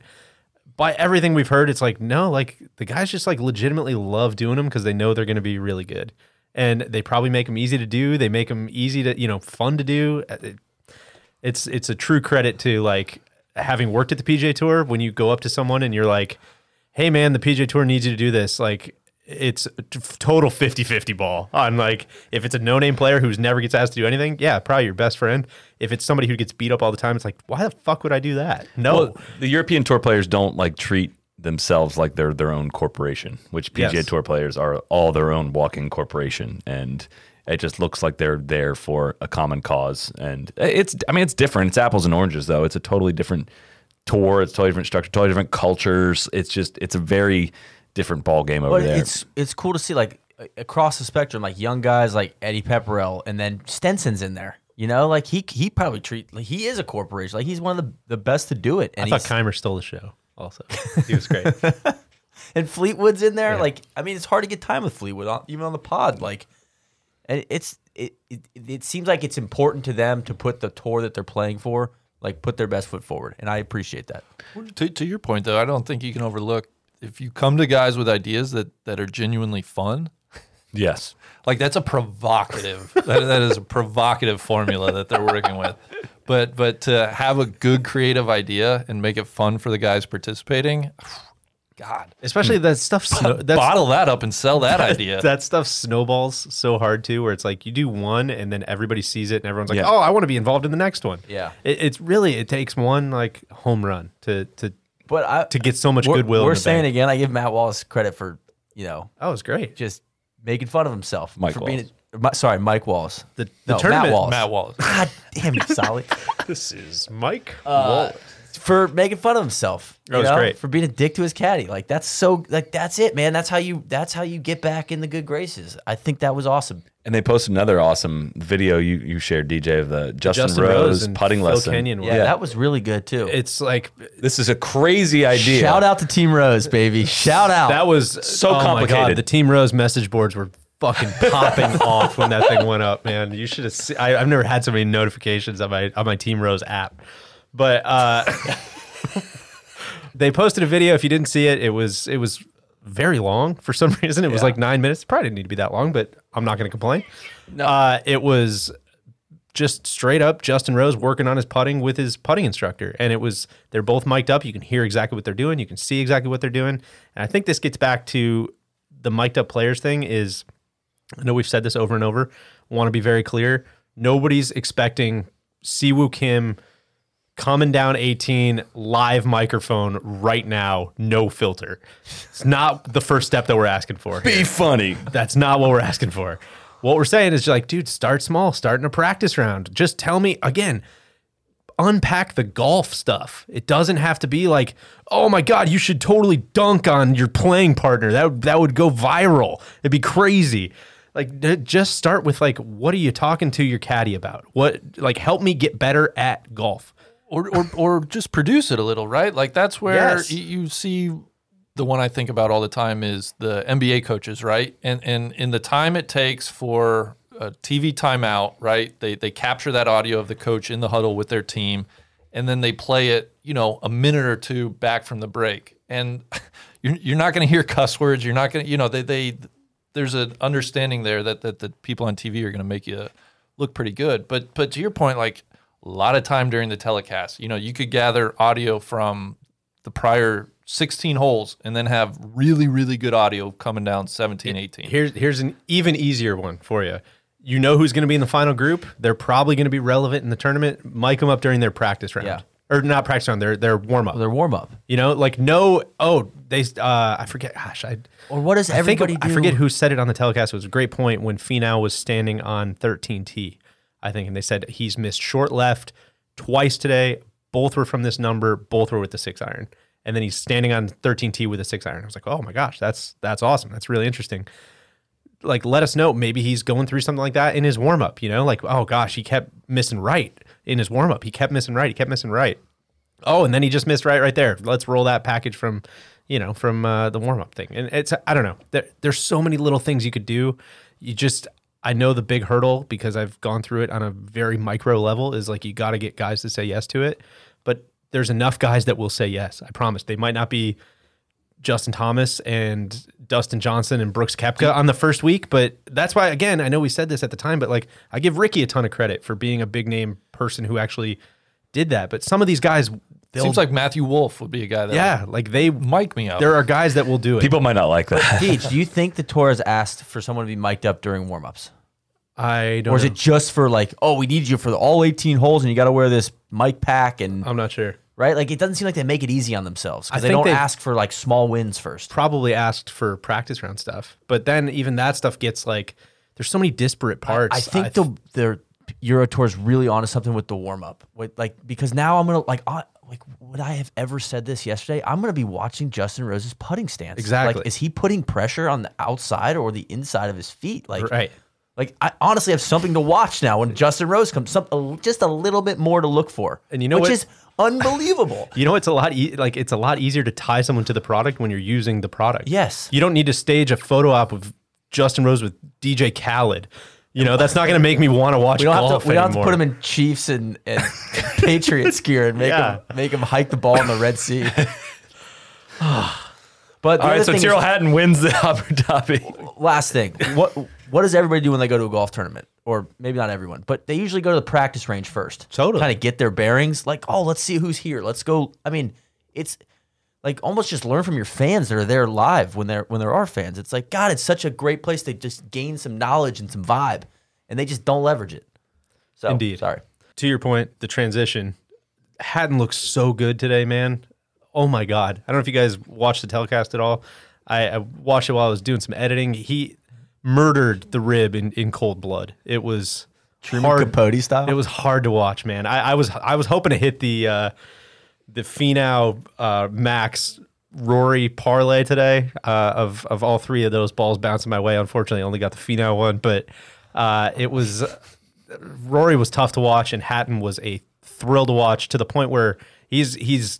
by everything we've heard, it's like no, like the guys just like legitimately love doing them because they know they're going to be really good, and they probably make them easy to do. They make them easy to, you know, fun to do. Uh, It- it's it's a true credit to like having worked at the PGA Tour when you go up to someone and you're like, hey man, the PGA Tour needs you to do this. Like it's total 50-50 ball on like if it's a no-name player who's never gets asked to do anything, yeah, probably your best friend. If it's somebody who gets beat up all the time, it's like, why the fuck would I do that? No. Well, the European Tour players don't like treat themselves like they're their own corporation, which PGA Yes. Tour players are all their own walking corporation, and it just looks like they're there for a common cause. And it's, I mean, it's different. It's apples and oranges, though. It's a totally different tour. It's totally different structure, totally different cultures. It's just, it's a very different ball game over But there. it's it's cool to see like across the spectrum, like young guys like Eddie Pepperell, and then Stenson's in there. You know, like he he probably treat like he is a corporation. Like he's one of the, the best to do it. I And thought he's, Kaymer stole the show also. He was great. and Fleetwood's in there. Yeah. Like I mean, it's hard to get time with Fleetwood, on, even on the pod. Like, and it's it, it it seems like it's important to them to put the tour that they're playing for, like put their best foot forward, and I appreciate that. To, to your point, though, I don't think you can overlook if you come to guys with ideas that, that are genuinely fun. yes. Like that's a provocative. that, that is a provocative formula that they're working with. But but to have a good creative idea and make it fun for the guys participating, God, Especially that stuff. Snow, that's, bottle that up and sell that idea. that stuff snowballs so hard too, where it's like you do one and then everybody sees it and everyone's like, Yeah. "Oh, I want to be involved in the next one." Yeah. it, it's really it takes one like home run to to But I to get so much we're, goodwill. We're the saying bank. again, I give Matt Wallace credit for you know Oh, it's great. just making fun of himself Mike for being. Mi- sorry, Mike Wallace. The- the no, tournament- Matt Wallace. Matt Wallace. God damn it, Solly. This is Mike. Uh, for making fun of himself. That was know? great. For being a dick to his caddy. Like that's so like that's it, man. That's how you that's how you get back in the good graces. I think that was awesome. And they posted another awesome video you, you shared, DJ, of the Justin, Justin Rose, Rose putting Phil lesson. Kenyon Yeah, that was really good too. it's like This is a crazy idea. Shout out to Team Rose, baby. Shout out. that was So oh my God, complicated. the Team Rose message boards were fucking popping off when that thing went up, man. You should have. Se- I, I've never had so many notifications on my on my Team Rose app, but uh, they posted a video. If you didn't see it, it was it was very long for some reason. It was Yeah. like nine minutes. Probably didn't need to be that long, but I'm not going to complain. Uh, it was just straight up Justin Rose working on his putting with his putting instructor. And it was, they're both mic'd up. You can hear exactly what they're doing. You can see exactly what they're doing. And I think this gets back to the mic'd up players thing is, I know we've said this over and over. Want to be very clear. Nobody's expecting Si Woo Kim coming down 18 live microphone right now, no filter. It's not the first step that we're asking for. Be funny. That's not what we're asking for. What we're saying is like, dude, start small, start in a practice round. Just tell me again, unpack the golf stuff. It doesn't have to be like, oh my God, you should totally dunk on your playing partner. That that would go viral. It'd be crazy. Like just start with like, what are you talking to your caddy about? What like help me get better at golf. Or, or or just produce it a little, right? Like that's where Yes. you see the one I think about all the time is the NBA coaches, right? And and in the time it takes for a TV timeout, right? They they capture that audio of the coach in the huddle with their team, and then they play it, you know, a minute or two back from the break, and you're you're not going to hear cuss words. You're not going to, you know, they they there's an understanding there that that the people on TV are going to make you look pretty good. But but to your point, like a lot of time during the telecast, you know, you could gather audio from the prior 16 holes and then have really really good audio coming down 17, 18. Here's here's an even easier one for you. You know who's going to be in the final group. They're probably going to be relevant in the tournament. Mic them up during their practice round. Yeah. Or not practice round, their their warm up. their warm up. You know, like no, oh, they, uh, I forget. Gosh, I, Or what does I think everybody I forget who said it on the telecast. It was a great point when Finau was standing on 13T, I think, and they said he's missed short left twice today. Both were from this number. Both were with the six iron, and then he's standing on 13T with a six iron. I was like, oh my gosh, that's that's awesome. That's really interesting. Like, let us know. Maybe he's going through something like that in his warm up. You know, like, oh gosh, he kept missing right in his warm up. He kept missing right. He kept missing right. Oh, and then he just missed right right there. Let's roll that package from, you know, from uh, the warm up thing. And it's I don't know. There, there's so many little things you could do. You just I know the big hurdle because I've gone through it on a very micro level is like you got to get guys to say yes to it. But there's enough guys that will say yes. I promise. They might not be Justin Thomas and Dustin Johnson and Brooks Koepka on the first week, but that's why again, I know we said this at the time, but like I give Rickie a ton of credit for being a big name person who actually did that. But some of these guys they'll Seems like Matthew Wolff would be a guy that yeah, like they mic me up. there are guys that will do it. People might not like that. Deej, do you think the tour has asked for someone to be mic'd up during warm-ups? I don't Or is know. it just for like, oh, we need you for the all 18 holes and you got to wear this mic pack and I'm not sure. right? Like it doesn't seem like they make it easy on themselves because they don't they've- ask for like small wins first. Probably asked for practice round stuff, but then even that stuff gets like there's so many disparate parts. I think the the Euro Tour is really onto something with the warm up. With like because now I'm gonna like I, like would I have ever said this yesterday? I'm gonna be watching Justin Rose's putting stance. Exactly. Like, is he putting pressure on the outside or the inside of his feet? Like right. Like I honestly have something to watch now when Justin Rose comes. Some a- just a little bit more to look for, And you know which what? is unbelievable. You know, it's a lot e- like it's a lot easier to tie someone to the product when you're using the product. Yes. you don't need to stage a photo op of Justin Rose with DJ Khaled. You know, that's not going to make me want to watch We don't have golf to. We don't have to put him in Chiefs and, and Patriots gear and make Yeah. him make him hike the ball in the Red Sea. but All right, so Tyrrell is- Hatton wins the Abu Dhabi. last thing, what what does everybody do when they go to a golf tournament? Or maybe not everyone, but they usually go to the practice range first. Totally. kind of get their bearings. Like, oh, let's see who's here. Let's go. I mean, it's like almost just learn from your fans that are there live when there when there are fans. It's like God, it's such a great place to just gain some knowledge and some vibe, and they just don't leverage it. So, Indeed. sorry. to your point, the transition. Hatton looks so good today, man. Oh my god! I don't know if you guys watched the telecast at all. I, I watched it while I was doing some editing. He murdered the rib in, in cold blood. It was hard. Capote style. It was hard to watch, man. I, I was I was hoping to hit the uh, the Finau uh, Max Rory parlay today uh, of of all three of those balls bouncing my way. Unfortunately, I only got the Finau one, but uh, it was Rory was tough to watch, and Hatton was a thrill to watch to the point where he's he's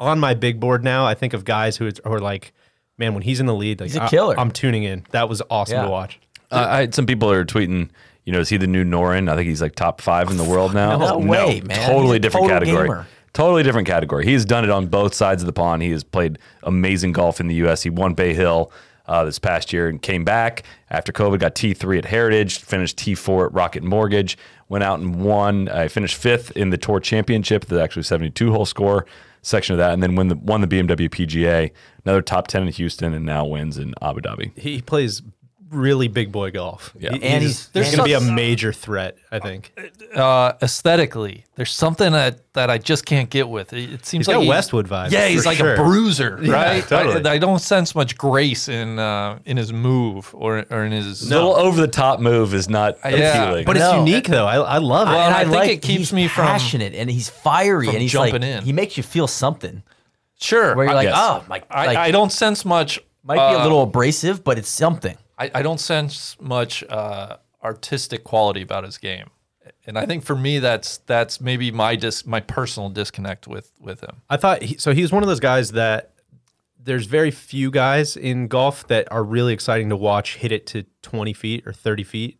on my big board now. I think of guys who are like, man, when he's in the lead, like He's a I- killer. I'm tuning in. That was awesome Yeah. to watch. Uh, I had some people are tweeting, you know, is he the new Norin? I think he's like top five in the world now. No way, man. Totally He's a different total category. gamer. Totally different category. He's done it on both sides of the pond. He has played amazing golf in the U.S. He won Bay Hill uh, this past year and came back after COVID. Got T3 at Heritage, finished T4 at Rocket Mortgage, went out and won. I finished fifth in the Tour Championship, the actually 72 hole score section of that, and then win the, won the BMW PGA. Another top 10 in Houston, and now wins in Abu Dhabi. He plays really big boy golf. Yeah. He- And he's, he's- he's going to be a major threat, I think. uh, aesthetically, there's something that, that I just can't get with. It, it seems He's like got he- Westwood vibes, Yeah, he's like sure. a bruiser, right? totally. I, I don't sense much grace in uh, in his move or or in his. A little over the top move is not Yeah. appealing. But it's No. unique, though. I, I love it. Well, and I think like it keeps me from- passionate and he's fiery and he's jumping like in. he makes you feel something Sure, where you're like Yes. oh my I, like I don't sense much. might be a uh, little abrasive but it's something. I, I don't sense much uh, artistic quality about his game, and I think for me that's that's maybe my dis my personal disconnect with with him. I thought he, so. He was one of those guys that there's very few guys in golf that are really exciting to watch hit it to 20 feet or 30 feet.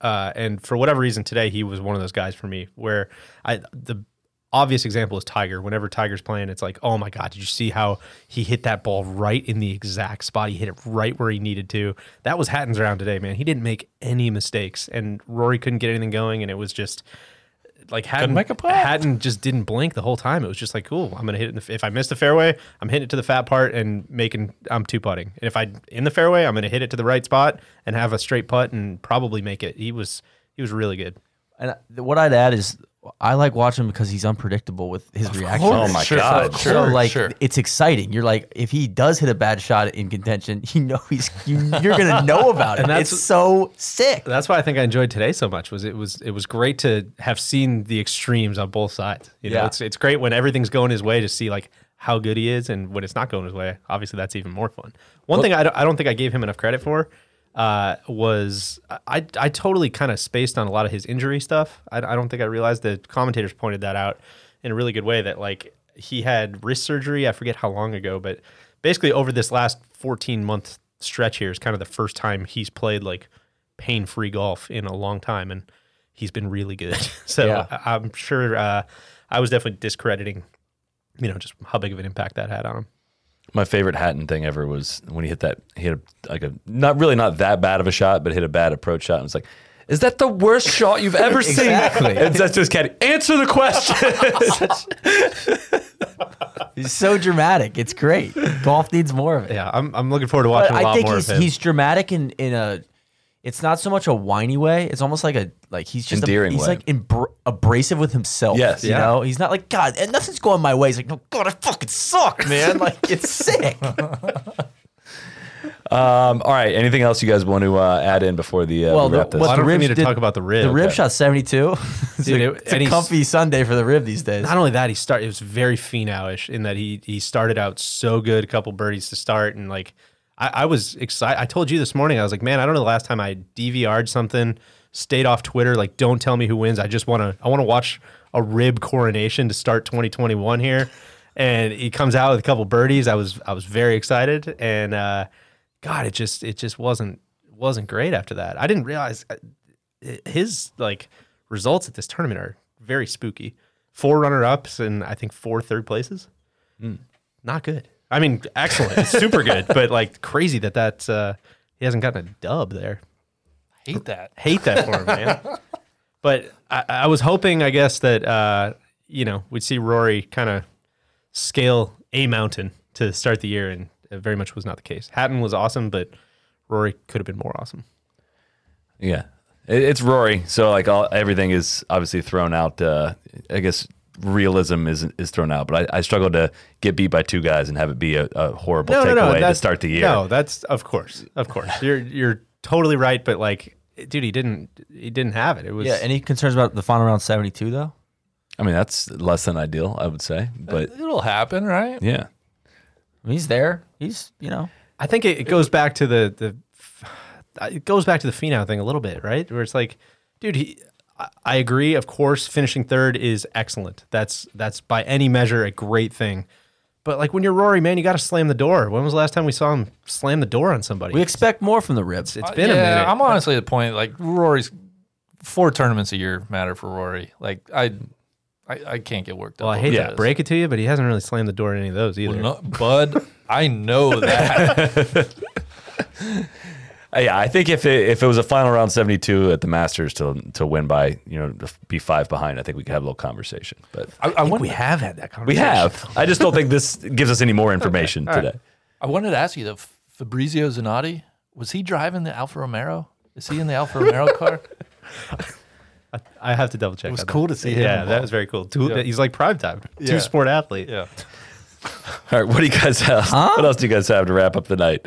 Uh, and for whatever reason, today he was one of those guys for me. Where I the obvious example is Tiger. Whenever Tiger's playing, it's like, oh my god, did you see how he hit that ball right in the exact spot? He hit it right where he needed to. That was Hatton's round today, man. He didn't make any mistakes, and Rory couldn't get anything going, and it was just like Hatton, make a. Hatton just didn't blink the whole time. It was just like, cool, I'm gonna hit it. In the, if I miss the fairway, I'm hitting it to the fat part and making. I'm two putting. And if I in the fairway, I'm gonna hit it to the right spot and have a straight putt and probably make it. He was he was really good. And uh, what I'd add is I like watching him because he's unpredictable with his reaction. Oh my Sure, God. sure, so like sure. it's exciting. You're like, if he does hit a bad shot in contention, you know he's you, you're gonna know about it. And that's- it's so sick. That's why I think I enjoyed today so much. Was it was it was great to have seen the extremes on both sides. You know, Yeah. it's it's great when everything's going his way to see like how good he is, and when it's not going his way, obviously that's even more fun. One thing I don't, I don't think I gave him enough credit for uh, was I I totally kind of spaced on a lot of his injury stuff. I, I don't think I realized the commentators pointed that out in a really good way that like he had wrist surgery. I forget how long ago, but basically over this last 14 month stretch here is kind of the first time he's played like pain free golf in a long time, and he's been really good. so Yeah. I, I'm sure uh, I was definitely discrediting, you know, just how big of an impact that had on him. My favorite Hatton thing ever was when he hit that he hit a, like a not really not that bad of a shot, but hit a bad approach shot. And it's like Is that the worst shot you've ever Exactly. seen? And that's just caddy. Answer the question. He's so dramatic. It's great. Golf needs more of it. Yeah, I'm, I'm looking forward to But watching a I lot think more he's of him. he's dramatic in in a. It's not so much a whiny way. It's almost like a like he's just a- Endearing he's way. like embr- abrasive with himself. Yes. you Yeah. know, he's not like God, and nothing's going my way. He's like, no, God, I fucking suck, man. like it's sick. um, all right. Anything else you guys want to uh, add in before the uh, Well, we the, wrap this? what I the don't think we ribs need to did- talk about the rib. The rib shot seventy two. it's Dude, a, it- it's a comfy Sunday for the rib these days. Not only that, he started. It was very Finau-ish in that he he started out so good, a couple birdies to start, and like I, I was excited. I told you this morning, I was like, man, I don't know the last time I DVR'd something, stayed off Twitter. Like, don't tell me who wins. I just want to. I want to watch a rib coronation to start 2021 here. And he comes out with a couple birdies. I was I was very excited, and uh, God, it just it just wasn't wasn't great after that. I didn't realize uh, his like results at this tournament are very spooky. Four runner ups and I think four third places. Not good. I mean, excellent, It's super good, but like crazy that that's uh, he hasn't gotten a dub there. Hate that. Hate that for him, man. But I, I was hoping, I guess, that uh, you know we'd see Rory kind of scale a mountain to start the year, and it very much was not the case. Hatton was awesome, but Rory could have been more awesome. Yeah, it, it's Rory. So like all everything is obviously thrown out. Uh, I guess realism is is thrown out. But I, I struggle to get beat by two guys and have it be a, a horrible takeaway to start the year. No, that's of course, of course. You're you're totally right, but like, dude, he didn't he didn't have it. It was yeah. Any concerns about the final round seventy two though? I mean that's less than ideal, I would say. But It'll happen, right? yeah, He's there. He's you know. I think it, it goes back to the the it goes back to the Finau thing a little bit, right? Where it's like, dude, he. I- I agree. Of course, finishing third is excellent. That's that's by any measure a great thing. But like when you're Rory, man, you got to slam the door. When was the last time we saw him slam the door on somebody? We expect more from the ribs. it's been yeah, a minute. I'm honestly at the point like Rory's four tournaments a year matter for Rory. Like I, I, I can't get worked up. well, I hate this. to break it to you, but he hasn't really slammed the door in any of those either. Well, no, Bud, I know that. Uh, yeah. I think if it, if it was a final round seventy two at the Masters to to win by you know to be five behind, I think we could have a little conversation. But I, I, I think wanted, we have had that conversation. we have. I just don't think this gives us any more information today. I wanted to ask you, the Fabrizio Zanotti, was he driving the Alfa Romero? Is he in the Alfa Romero car? I have to double check. It was on that. cool to see him Yeah, that was very cool. Two, Yeah. He's like prime time. Yeah. Two sport athlete. Yeah. All right, what do you guys have? What else do you guys have to wrap up the night?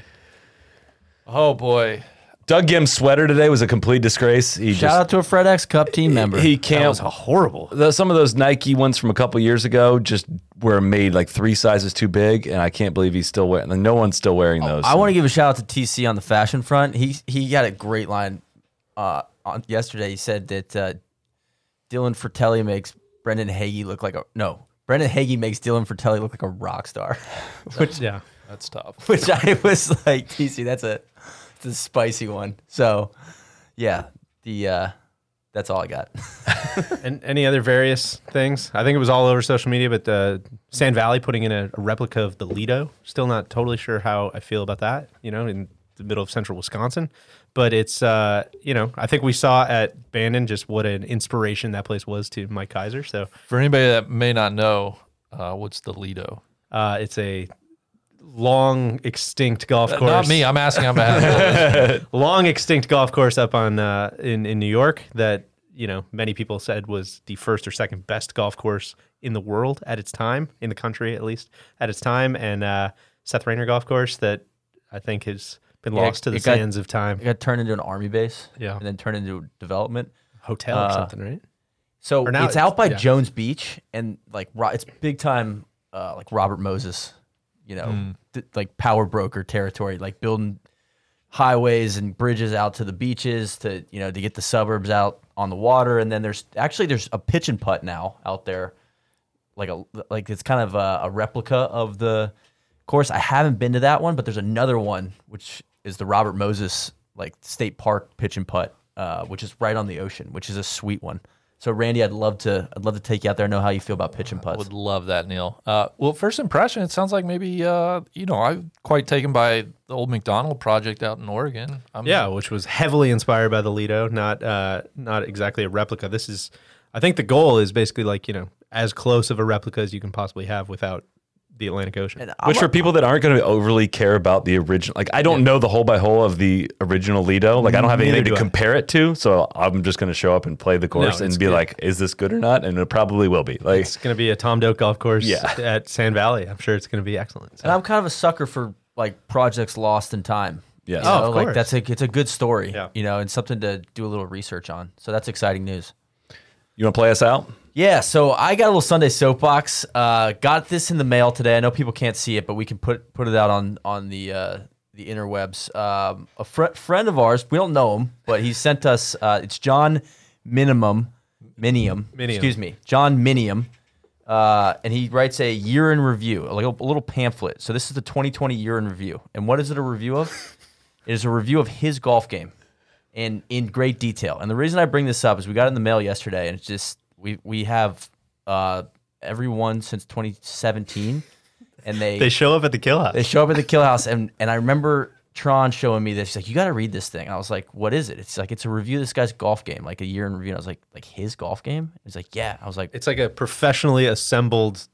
Oh boy. Doug Ghim's sweater today was a complete disgrace. He Shout just out to a FedEx Cup team member. he can't. That was horrible. the, some of those Nike ones from a couple years ago just were made like three sizes too big, and I can't believe he's still wearing. Like, no one's still wearing those. I want to give a shout out to TC on the fashion front. He he got a great line uh, on yesterday. He said that uh, Dylan Frittelli makes Brendan Hagy look like a no. Brendan Hagy makes Dylan Frittelli look like a rock star, Which yeah. That's tough. which I was like, TC, that's a, that's a spicy one. So, yeah, the uh, that's all I got. And any other various things? I think it was all over social media, but uh, Sand Valley putting in a, a replica of the Lido. Still not totally sure how I feel about that. You know, in the middle of central Wisconsin, but it's uh, you know I think we saw at Bandon just what an inspiration that place was to Mike Keiser. So For anybody that may not know, uh, what's the Lido? uh, it's a long extinct golf course. Not me. I'm asking on behalf of long extinct golf course up on uh, in in New York that you know many people said was the first or second best golf course in the world at its time, in the country at least at its time, and uh, Seth Rayner golf course that I think has been Yeah, lost to the got- sands of time. It got turned into an army base, Yeah. and then turned into development. Hotel or uh, something, right? So Or now it's out by yeah. Jones Beach, and like it's big time, uh, like Robert Moses, you know, Hmm. Like power broker territory, like building highways and bridges out to the beaches to you know to get the suburbs out on the water, and then there's actually there's a pitch and putt now out there, like a like it's kind of a, a replica of the course. I haven't been to that one, but there's another one which is the Robert Moses like state park pitch and putt, uh, which is right on the ocean, which is a sweet one. So Randy, I'd love to I'd love to take you out there. And know how you feel about pitch and putts. Would love that, Neil. Uh, well, first impression, it sounds like maybe uh, you know I'm quite taken by the old Macdonald project out in Oregon. I'm, Yeah, which was heavily inspired by the Lido, not uh, not exactly a replica. This is, I think, the goal is basically like you know as close of a replica as you can possibly have without the Atlantic Ocean. And I'm Which a- for people that aren't going to overly care about the original, like I don't know the hole by hole of the original Lido. Like I don't have Neither anything to do I. compare it to, so I'm just going to show up and play the course it's and be good. like, "Is this good or not?" And it probably will be. Like it's going to be a Tom Doak golf course Yeah. at Sand Valley. I'm sure it's going to be excellent. So- And I'm kind of a sucker for like projects lost in time. Yes. You Oh, know, of like course. that's a it's a good story. Yeah. You know, and something to do a little research on. So that's exciting news. you want to play us out? Yeah, so I got a little Sunday soapbox. Uh, got this in the mail today. I know people can't see it, but we can put put it out on on the uh, the interwebs. Um, a fr- friend of ours, we don't know him, but he sent us. Uh, it's John Minimum, Minium, Minium. excuse me, John Minium, uh, and he writes a year in review, like a, a little pamphlet. So this is the 2020 year in review, and what is it a review of? it is a review of his golf game in in great detail. And the reason I bring this up is we got it in the mail yesterday, and it's just we we have uh, everyone since 2017, and they they show up at the Kill House. they show up at the kill house, and and I remember Tron showing me this. He's like, "You got to read this thing." I was like, "What is it?" It's like it's a review of this guy's golf game, like a year in review. And I was like, "Like his golf game?" He's like, "Yeah." I was like, it's like a professionally assembled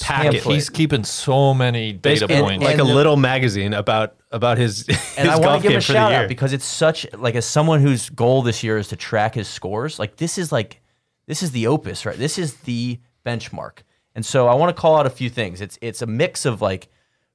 packet. He's keeping so many data Basically, points. like and a the- little magazine about about his, and his I want golf to give game a for shout the year. out because it's such like as someone whose goal this year is to track his scores. Like this is like this is the opus, right? This is the benchmark. And so I want to call out a few things. It's it's a mix of like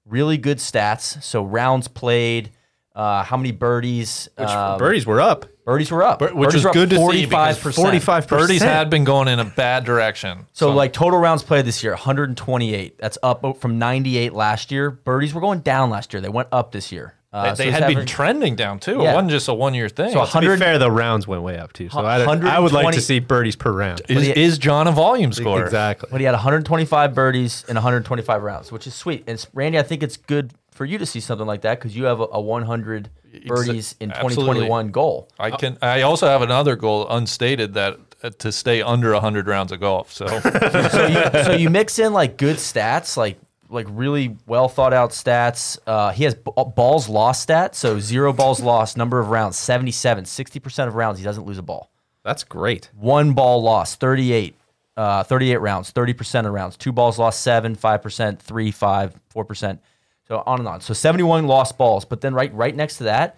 really good stats, so rounds played, uh, how many birdies, um, birdies were up. birdies were up, which birdies was were up good to see because 45%. 45 birdies had been going in a bad direction. So, like total rounds played this year, 128. That's up from 98 last year. Birdies were going down last year. They went up this year. Uh, they, they it's had been average- trending down too. Yeah. It wasn't just a one year thing. So So To be 100 fair, the rounds went way up too. So I, I would like to see birdies per round. is, he- is John a volume scorer? Exactly. But he had 125 birdies in 125 rounds, which is sweet. And Randy, I think it's good for you to see something like that because you have a, a 100 birdies in absolutely. 2021 goal. I can. I also have another goal unstated that uh, to stay under hundred rounds of golf. So so you, so you mix in like good stats, like like really well thought out stats. Uh, he has b- balls lost stat, so zero balls lost, number of rounds 77, 60% of rounds he doesn't lose a ball. That's great. One ball lost, 38, uh, 38 rounds, 30% of rounds. Two balls lost, seven, 5%, three, five, 4%. So on and on. So 71 lost balls. But then right right next to that,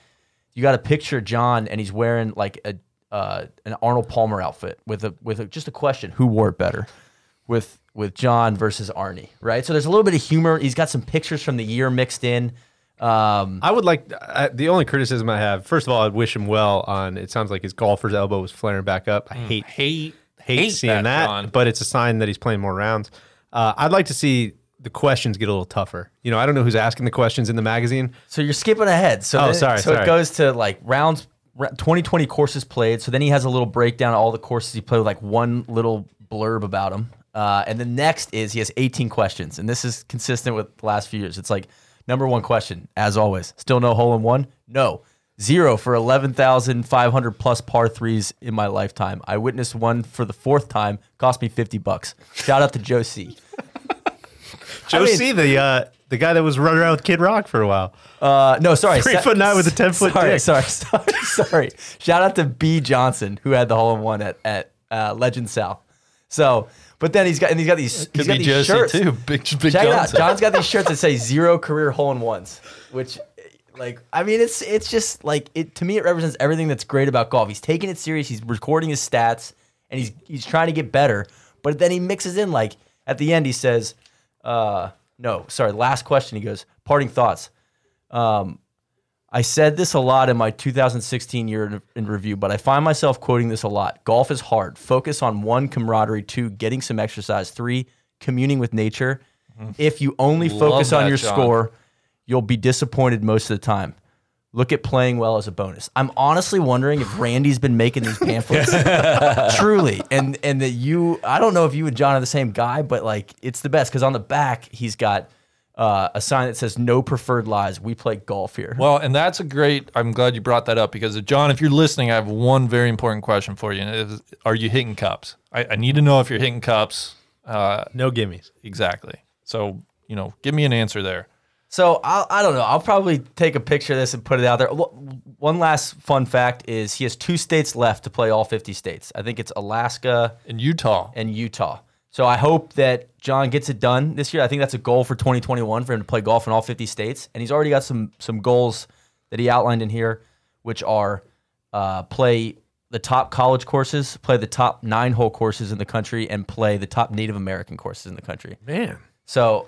you got a picture of John and he's wearing like a uh, an Arnold Palmer outfit with a with a, just a question: Who wore it better? With with John versus Arnie, right? So there's a little bit of humor. He's got some pictures from the year mixed in. Um, I would like I, the only criticism I have. First of all, I'd wish him well on. It sounds like his golfer's elbow was flaring back up. I hate hate hate, hate seeing that, that, but it's a sign that he's playing more rounds. Uh, I'd like to see the questions get a little tougher. You know, I don't know who's asking the questions in the magazine. So you're skipping ahead. So Oh, then- sorry, So it goes to like rounds, 2020 courses played. So then he has a little breakdown of all the courses he played with like one little blurb about them. Uh, and the next is he has 18 questions, and this is consistent with the last few years. It's like number one question, as always, still no hole in one. No. Zero for 11,500 plus par threes in my lifetime. I witnessed one for the fourth time, cost me 50 bucks. Shout out to Joe C. Joe mean- C, the uh, the guy that was running around with Kid Rock for a while. Uh, no, sorry. Three foot nine with a 10 foot sorry, dick. Sorry, sorry, sorry. Shout out to B Johnson who had the hole in one at at uh, Legend South. So, but then he's got and he's got these he's Could got be these shirts. too. Big, big Check it out. Johnson. John's got these shirts that say zero career hole in ones, which. Like I mean, it's it's just like it to me. It represents everything that's great about golf. He's taking it serious. He's recording his stats, and he's he's trying to get better. But then he mixes in like at the end he says, uh, "No, sorry." Last question. He goes, "Parting thoughts." Um, I said this a lot in my 2016 year in, in review, but I find myself quoting this a lot. Golf is hard. Focus on one, camaraderie. Two, getting some exercise. Three, communing with nature. Mm-hmm. If you only Love focus on your John. score, you'll be disappointed most of the time. Look at playing well as a bonus. I'm honestly wondering if Randy's been making these pamphlets truly, and and that you. I don't know if you and John are the same guy, but like it's the best because on the back he's got uh, a sign that says "No preferred lies." We play golf here. Well, and that's a great. I'm glad you brought that up because, uh, John, if you're listening, I have one very important question for you. And it is, are you hitting cups? I, I need to know if you're hitting cups. Uh, No gimmies. exactly. So, you know, give me an answer there. So I'll, I don't know. I'll probably take a picture of this and put it out there. One last fun fact is he has two states left to play all 50 states. I think it's Alaska and Utah, and Utah. So I hope that John gets it done this year. I think that's a goal for 2021 for him to play golf in all 50 states. And he's already got some some goals that he outlined in here, which are uh, play the top college courses, play the top nine hole courses in the country, and play the top Native American courses in the country. Man, So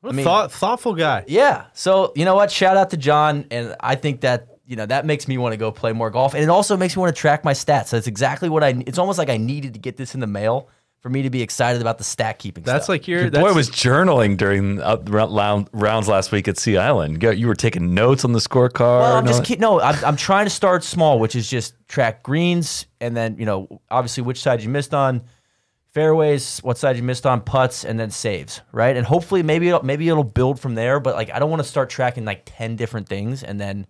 what I mean- thought, thoughtful guy. yeah. So you know what? Shout out to John, and I think that you know that makes me want to go play more golf, and it also makes me want to track my stats. That's exactly what I. It's almost like I needed to get this in the mail for me to be excited about the stat keeping. That's stuff. like your. Your That's, boy was journaling during uh, round, rounds last week at Sea Island. You, you were taking notes on the scorecard. Well, I'm just that? keep, no. I'm, I'm trying to start small, which is just track greens, and then you know, obviously, which side you missed on, fairways, what side you missed on, putts, and then saves, right? And hopefully, maybe it'll, maybe it'll build from there. But like, I don't want to start tracking like ten different things, and then,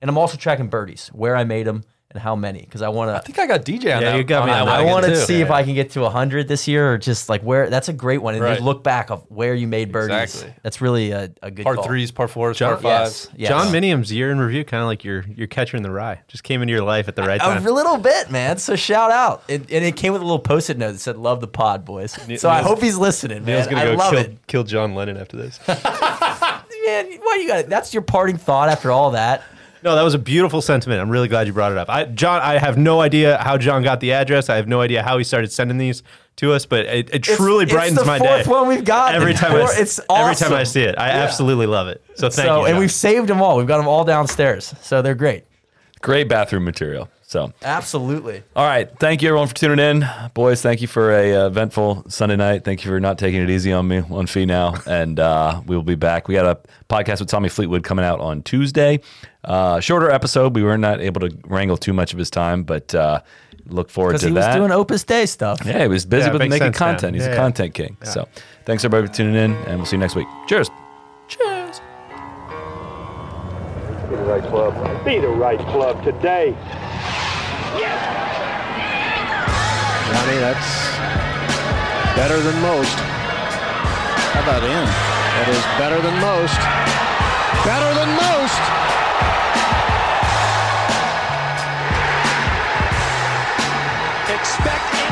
and I'm also tracking birdies, where I made them, and how many, because I want to. I think I got DJ on Yeah, that. you got me that on that I one want to too. see if I can get to 100 this year, or just like where. That's a great one, and Right. look back of where you made birdies. Exactly. That's really a, a good par call. threes, par fours, John- par fives. Yes, yes. John Minium's year in review, kind of like your your catcher in the rye. Just came into your life at the right A time. A little bit, man. So shout out, and, and it came with a little post-it note that said "Love the pod, boys." So I hope he's listening, man. Neil's gonna I go love kill, it, kill John Lennon after this. man. Why you got it? That's your parting thought after all that. No, that was a beautiful sentiment. I'm really glad you brought it up. I, John, I have no idea how John got the address. I have no idea how he started sending these to us, but it, it truly brightens my day. it's the fourth one we've got. every time I, s- it's every time I see it. I absolutely love it. So thank so, you. and we've saved them all. We've got them all downstairs, so they're great. Great bathroom material. So, Absolutely. all right. Thank you, everyone, for tuning in. Boys, thank you for a uh, eventful Sunday night. Thank you for not taking it easy on me on Finau. And uh, we will be back. We got a podcast with Tommy Fleetwood coming out on Tuesday. Uh, shorter episode. We were not able to wrangle too much of his time, but uh, look forward Because to he was that. doing Opposite Day stuff. yeah, he was busy Yeah, with making sense now. content. He's Yeah, a yeah. content king. So, thanks everybody for tuning in, and we'll see you next week. Cheers. Cheers. Be the right club. Be the right club today. Johnny, that's better than most. How about in? That is better than most. Better than most. Expect